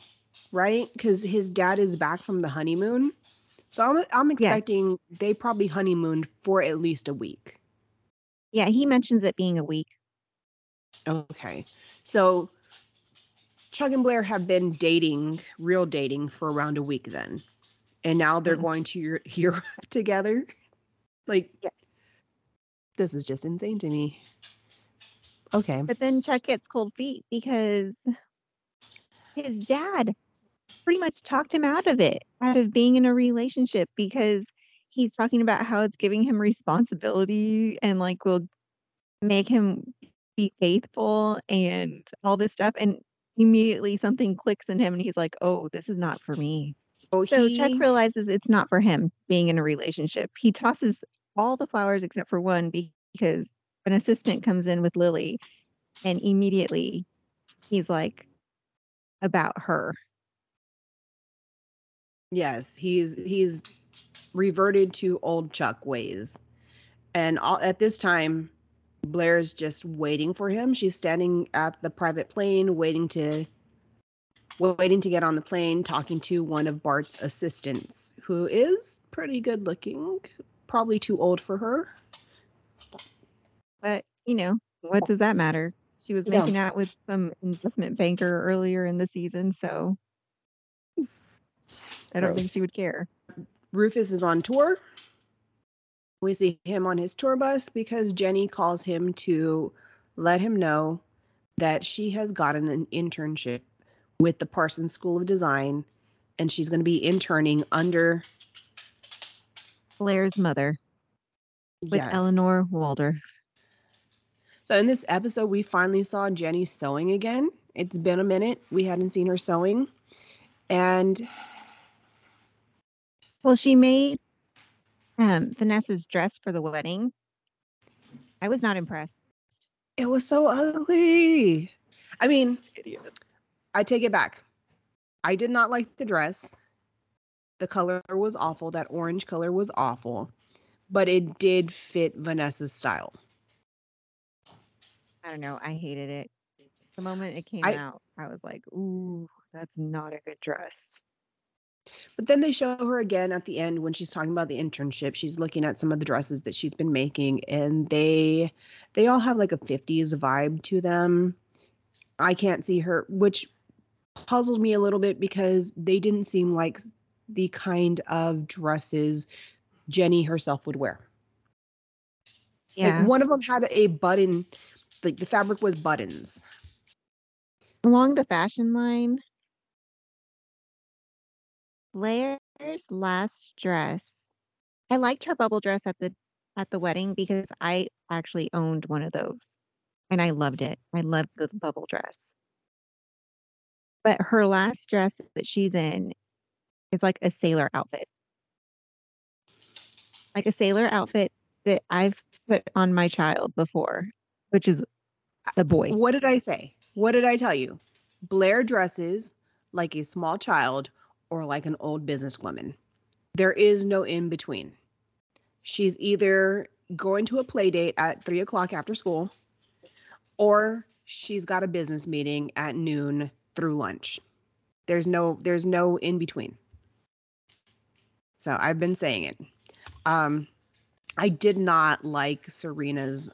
right? Because his dad is back from the honeymoon. So I'm, I'm expecting they probably honeymooned for at least a week. Yeah, he mentions it being a week. Okay. So Chuck and Blair have been dating, real dating, for around a week then. And now they're Mhm. going to Eu- Europe together. Like, Yeah. this is just insane to me. Okay. But then Chuck gets cold feet because his dad pretty much talked him out of it, out of being in a relationship because he's talking about how it's giving him responsibility and like will make him be faithful and all this stuff. And immediately something clicks in him and he's like, oh, this is not for me. Oh, So he, Chuck realizes it's not for him being in a relationship. He tosses all the flowers except for one because an assistant comes in with Lily and immediately he's like about her. Yes, he's he's reverted to old Chuck ways. And all, at this time, Blair's just waiting for him. She's standing at the private plane waiting to waiting to get on the plane, talking to one of Bart's assistants, who is pretty good looking, probably too old for her. But, you know, what does that matter? She was Yeah. making out with some investment banker earlier in the season, so I don't think she would care. Rufus is on tour. We see him on his tour bus because Jenny calls him to let him know that she has gotten an internship with the Parsons School of Design and she's going to be interning under Blair's mother with Yes. Eleanor Waldorf. So in this episode, we finally saw Jenny sewing again. It's been a minute. We hadn't seen her sewing. And Well, she made um, Vanessa's dress for the wedding. I was not impressed. it was so ugly. I mean, Idiot. I take it back. I did not like the dress. The color was awful. That orange color was awful. But it did fit Vanessa's style. I don't know. I hated it. The moment it came I- out, I was like, ooh, that's not a good dress. But then they show her again at the end when she's talking about the internship. She's looking at some of the dresses that she's been making and they they all have like a 50s vibe to them. I can't see her which puzzled me a little bit because they didn't seem like the kind of dresses Jenny herself would wear. Yeah. Like one of them had a button like the fabric was buttons. Along the fashion line, Blair's last dress. I liked her bubble dress at the at the wedding because I actually owned one of those and I loved it. I loved the bubble dress. But her last dress that she's in is like a sailor outfit. Like a sailor outfit that I've put on my child before, which is the boy. What did I say? What did I tell you? Blair dresses like a small child or like an old businesswoman. There is no in between. She's either going to a play date at three o'clock after school, or she's got a business meeting at noon through lunch. There's no there's no in between. So I've been saying it. Um, I did not like Serena's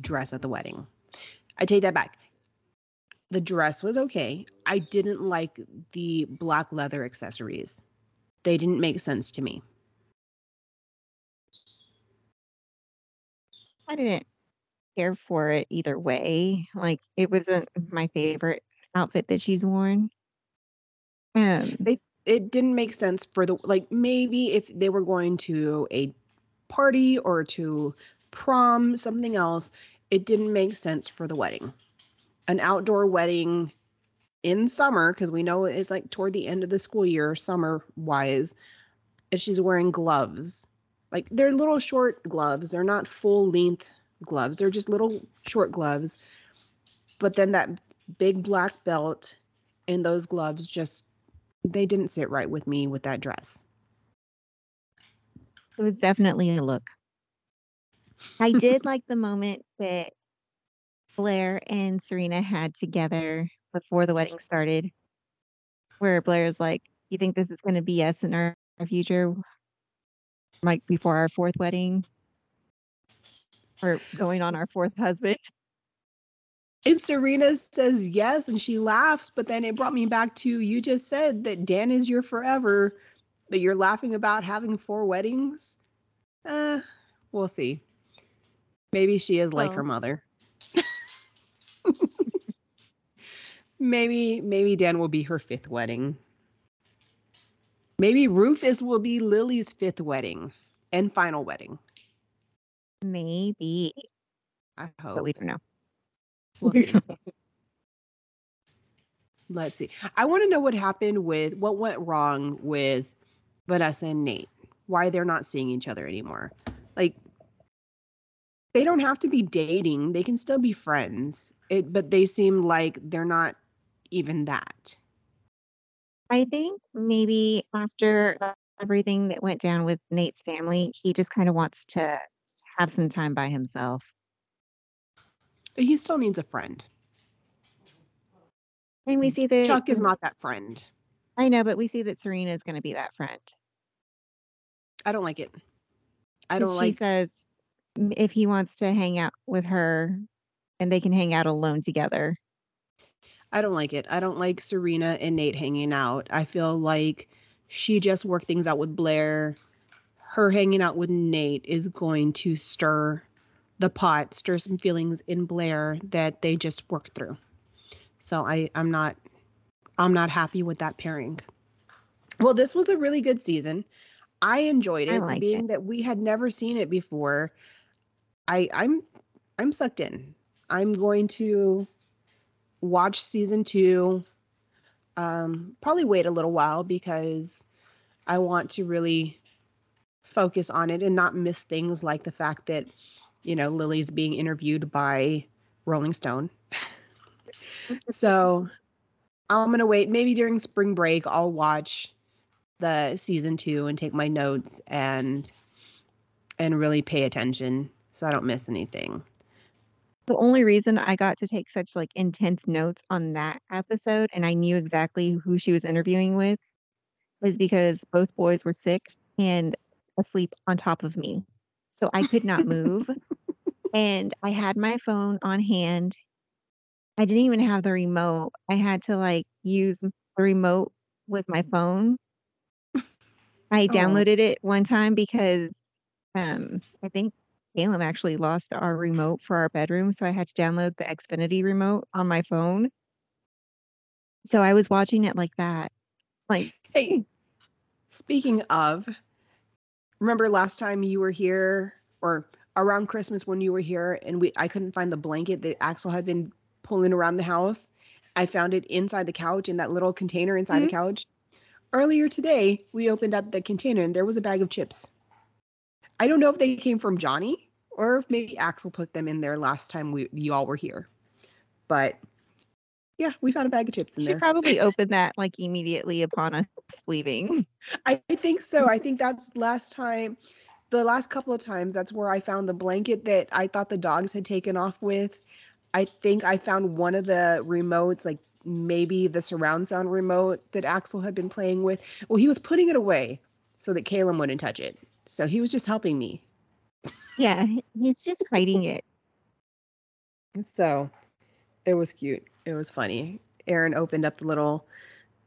dress at the wedding. I take that back. The dress was okay. I didn't like the black leather accessories. They didn't make sense to me. I didn't care for it either way. Like it wasn't my favorite outfit that she's worn. Um, It didn't make sense for the like maybe if they were going to a party or to prom, something else, it didn't make sense for the wedding. An outdoor wedding in summer because we know it's like toward the end of the school year, summer wise, and she's wearing gloves. Like they're little short gloves. They're not full length gloves. They're just little short gloves. But then that big black belt and those gloves just they didn't sit right with me with that dress. it was definitely a look. I did like the moment that Blair and Serena had together before the wedding started, where Blair's like, "You think this is going to be us in our, our future, like before our fourth wedding, or going on our fourth husband?" And Serena says yes and she laughs, but then it brought me back to you just said that Dan is your forever, but you're laughing about having four weddings. Uh, we'll see. Maybe she is like her mother. Maybe maybe Dan will be her fifth wedding. Maybe Rufus will be Lily's fifth wedding and final wedding. Maybe, I hope. but we don't know. We'll see. Let's see. I want to know what happened with what went wrong with Vanessa and Nate. Why they're not seeing each other anymore. Like they don't have to be dating. They can still be friends. It but they seem like they're not even that. I think maybe after everything that went down with Nate's family, he just kind of wants to have some time by himself. But he still needs a friend. And we mm. see that Chuck is not that friend. I know, but we see that Serena is going to be that friend. I don't like it. I don't she like says if he wants to hang out with her and they can hang out alone together. I don't like it. I don't like Serena and Nate hanging out. I feel like she just worked things out with Blair. Her hanging out with Nate is going to stir the pot, stir some feelings in Blair that they just worked through. So I I'm not I'm not happy with that pairing. Well, this was a really good season. I enjoyed I it liked being it. that we had never seen it before. I I'm I'm sucked in. I'm going to watch season 2 um probably wait a little while because I want to really focus on it and not miss things like the fact that you know Lily's being interviewed by Rolling Stone. so I'm gonna wait. Maybe during spring break, I'll watch the season two and take my notes and and really pay attention so I don't miss anything. The only reason I got to take such like intense notes on that episode and I knew exactly who she was interviewing with was because both boys were sick and asleep on top of me. So I could not move. and I had my phone on hand. I didn't even have the remote. I had to like use the remote with my phone. I Oh. downloaded it one time because um I think Caleb actually lost our remote for our bedroom, so I had to download the Xfinity remote on my phone. So I was watching it like that. Like Hey, speaking of, remember last time you were here or around Christmas when you were here and we I couldn't find the blanket that Axel had been pulling around the house. I found it inside the couch in that little container inside the mm-hmm. couch. Earlier today, we opened up the container and there was a bag of chips. I don't know if they came from Johnny or if maybe Axel put them in there last time we you all were here. But yeah, we found a bag of chips in she there. She probably opened that like immediately upon us leaving. I I think so. I think that's last time, the last couple of times, that's where I found the blanket that I thought the dogs had taken off with. I think I found one of the remotes, like maybe the surround sound remote that Axel had been playing with. Well, he was putting it away so that Caleb wouldn't touch it. So he was just helping me. Yeah, he's just hiding it. So it was cute. It was funny. Aaron opened up the little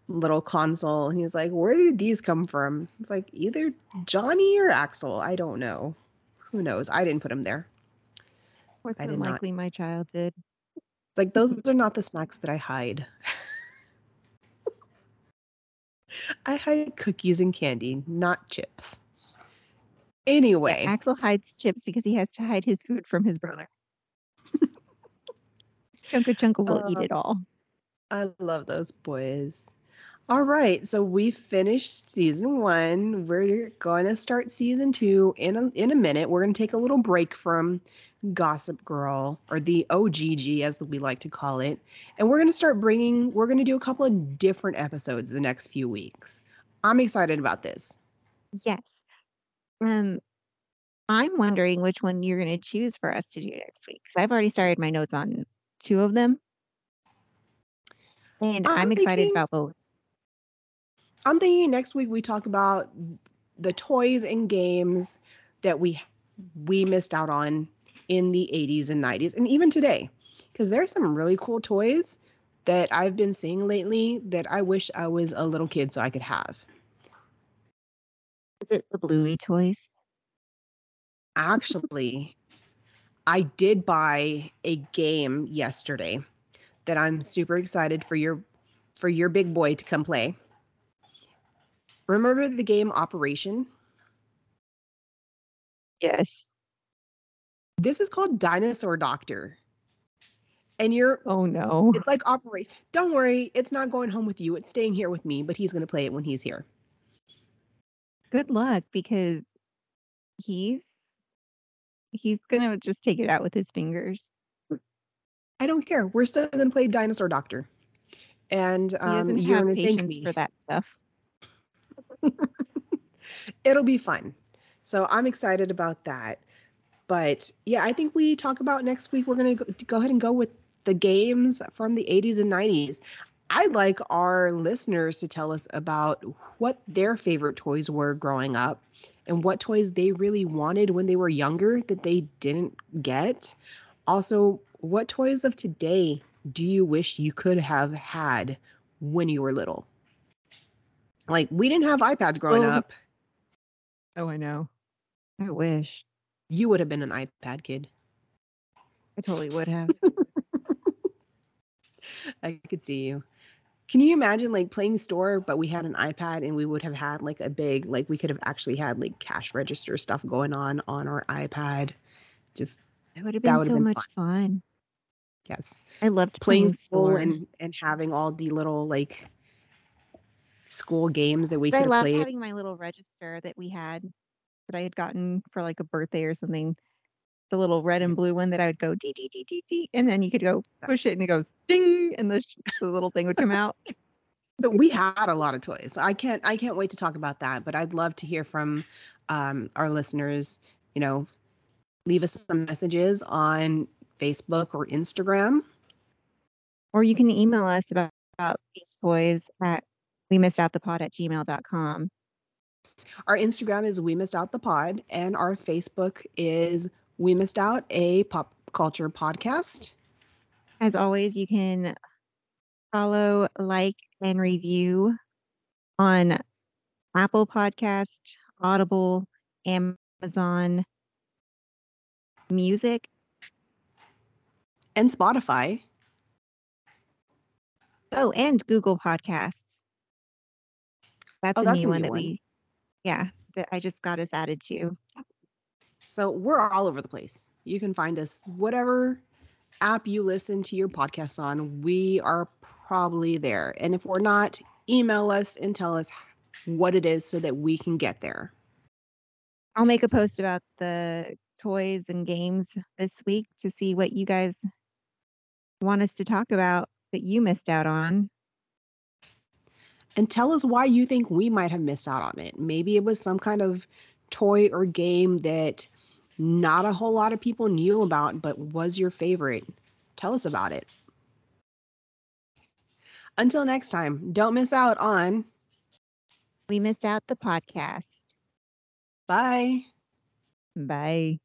little console and he's like, Where did these come from? It's like either Johnny or Axel. I don't know. Who knows? I didn't put them there. More than did not. likely my child did. It's like those are not the snacks that I hide. I hide cookies and candy, not chips. Anyway, Axel hides chips because he has to hide his food from his brother. Chunka Chunka will eat Uh, it all. I love those boys. All right, so we finished season one. We're going to start season two in a, in a minute. We're going to take a little break from Gossip Girl or the OGG as we like to call it, and we're going to start bringing. We're going to do a couple of different episodes the next few weeks. I'm excited about this. Yes. Um, I'm wondering which one you're going to choose for us to do next week because I've already started my notes on two of them, and I'm I'm excited thinking- about both. I'm thinking next week we talk about the toys and games that we we missed out on in the 80s and 90s and even today because there are some really cool toys that I've been seeing lately that I wish I was a little kid so I could have. Is it the Bluey toys? Actually, I did buy a game yesterday that I'm super excited for your for your big boy to come play. Remember the game Operation? Yes. This is called Dinosaur Doctor. And you're Oh no. it's like operate. Don't worry, it's not going home with you. It's staying here with me, but he's going to play it when he's here. Good luck because he's he's gonna just take it out with his fingers. I don't care. We're still going to play Dinosaur Doctor. and He um, doesn't you're have gonna patience for that stuff. It'll be fun. So I'm excited about that. But yeah, I think we talk about next week. We're gonna go, to go ahead and go with the games from the 80s and 90s. I'd like our listeners to tell us about what their favorite toys were growing up and what toys they really wanted when they were younger that they didn't get. Also, what toys of today do you wish you could have had when you were little? Like, we didn't have iPads growing Oh. up. Oh, I know. I wish. You would have been an iPad kid. I totally would have. I could see you. Can you imagine like playing store, but we had an iPad and we would have had like a big, like we could have actually had like cash register stuff going on on our iPad. Just It would have been so been much fun. yes, I loved playing playing school store. and and having all the little like school games that we But I could have loved played. having my little register that we had that I had gotten for like a birthday or something. The little red and blue one that I would go dee dee dee dee dee, and then you could go push it and it goes ding, and the, the little thing would come out. But we had a lot of toys. I can't I can't wait to talk about that. But I'd love to hear from um, our listeners. You know, leave us some messages on Facebook or Instagram. Or you can email us about, about these toys at we missed out the pod at gmail.com. Our Instagram is We Missed Out the Pod, and our Facebook is We Missed Out a Pop Culture Podcast. As always, you can follow, like, and review on Apple Podcast, Audible, Amazon Music. And Spotify. Oh, and Google Podcasts. That's Oh, a that's new a one that one. we, yeah, that I just got us added to. So we're all over the place. You can find us whatever app you listen to your podcasts on. We are probably there. And if we're not, email us and tell us what it is so that we can get there. I'll make a post about the toys and games this week to see what you guys want us to talk about that you missed out on. and tell us why you think we might have missed out on it. Maybe it was some kind of toy or game that not a whole lot of people knew about, but was your favorite. Tell us about it. Until next time, don't miss out on. We missed out the podcast. Bye. Bye.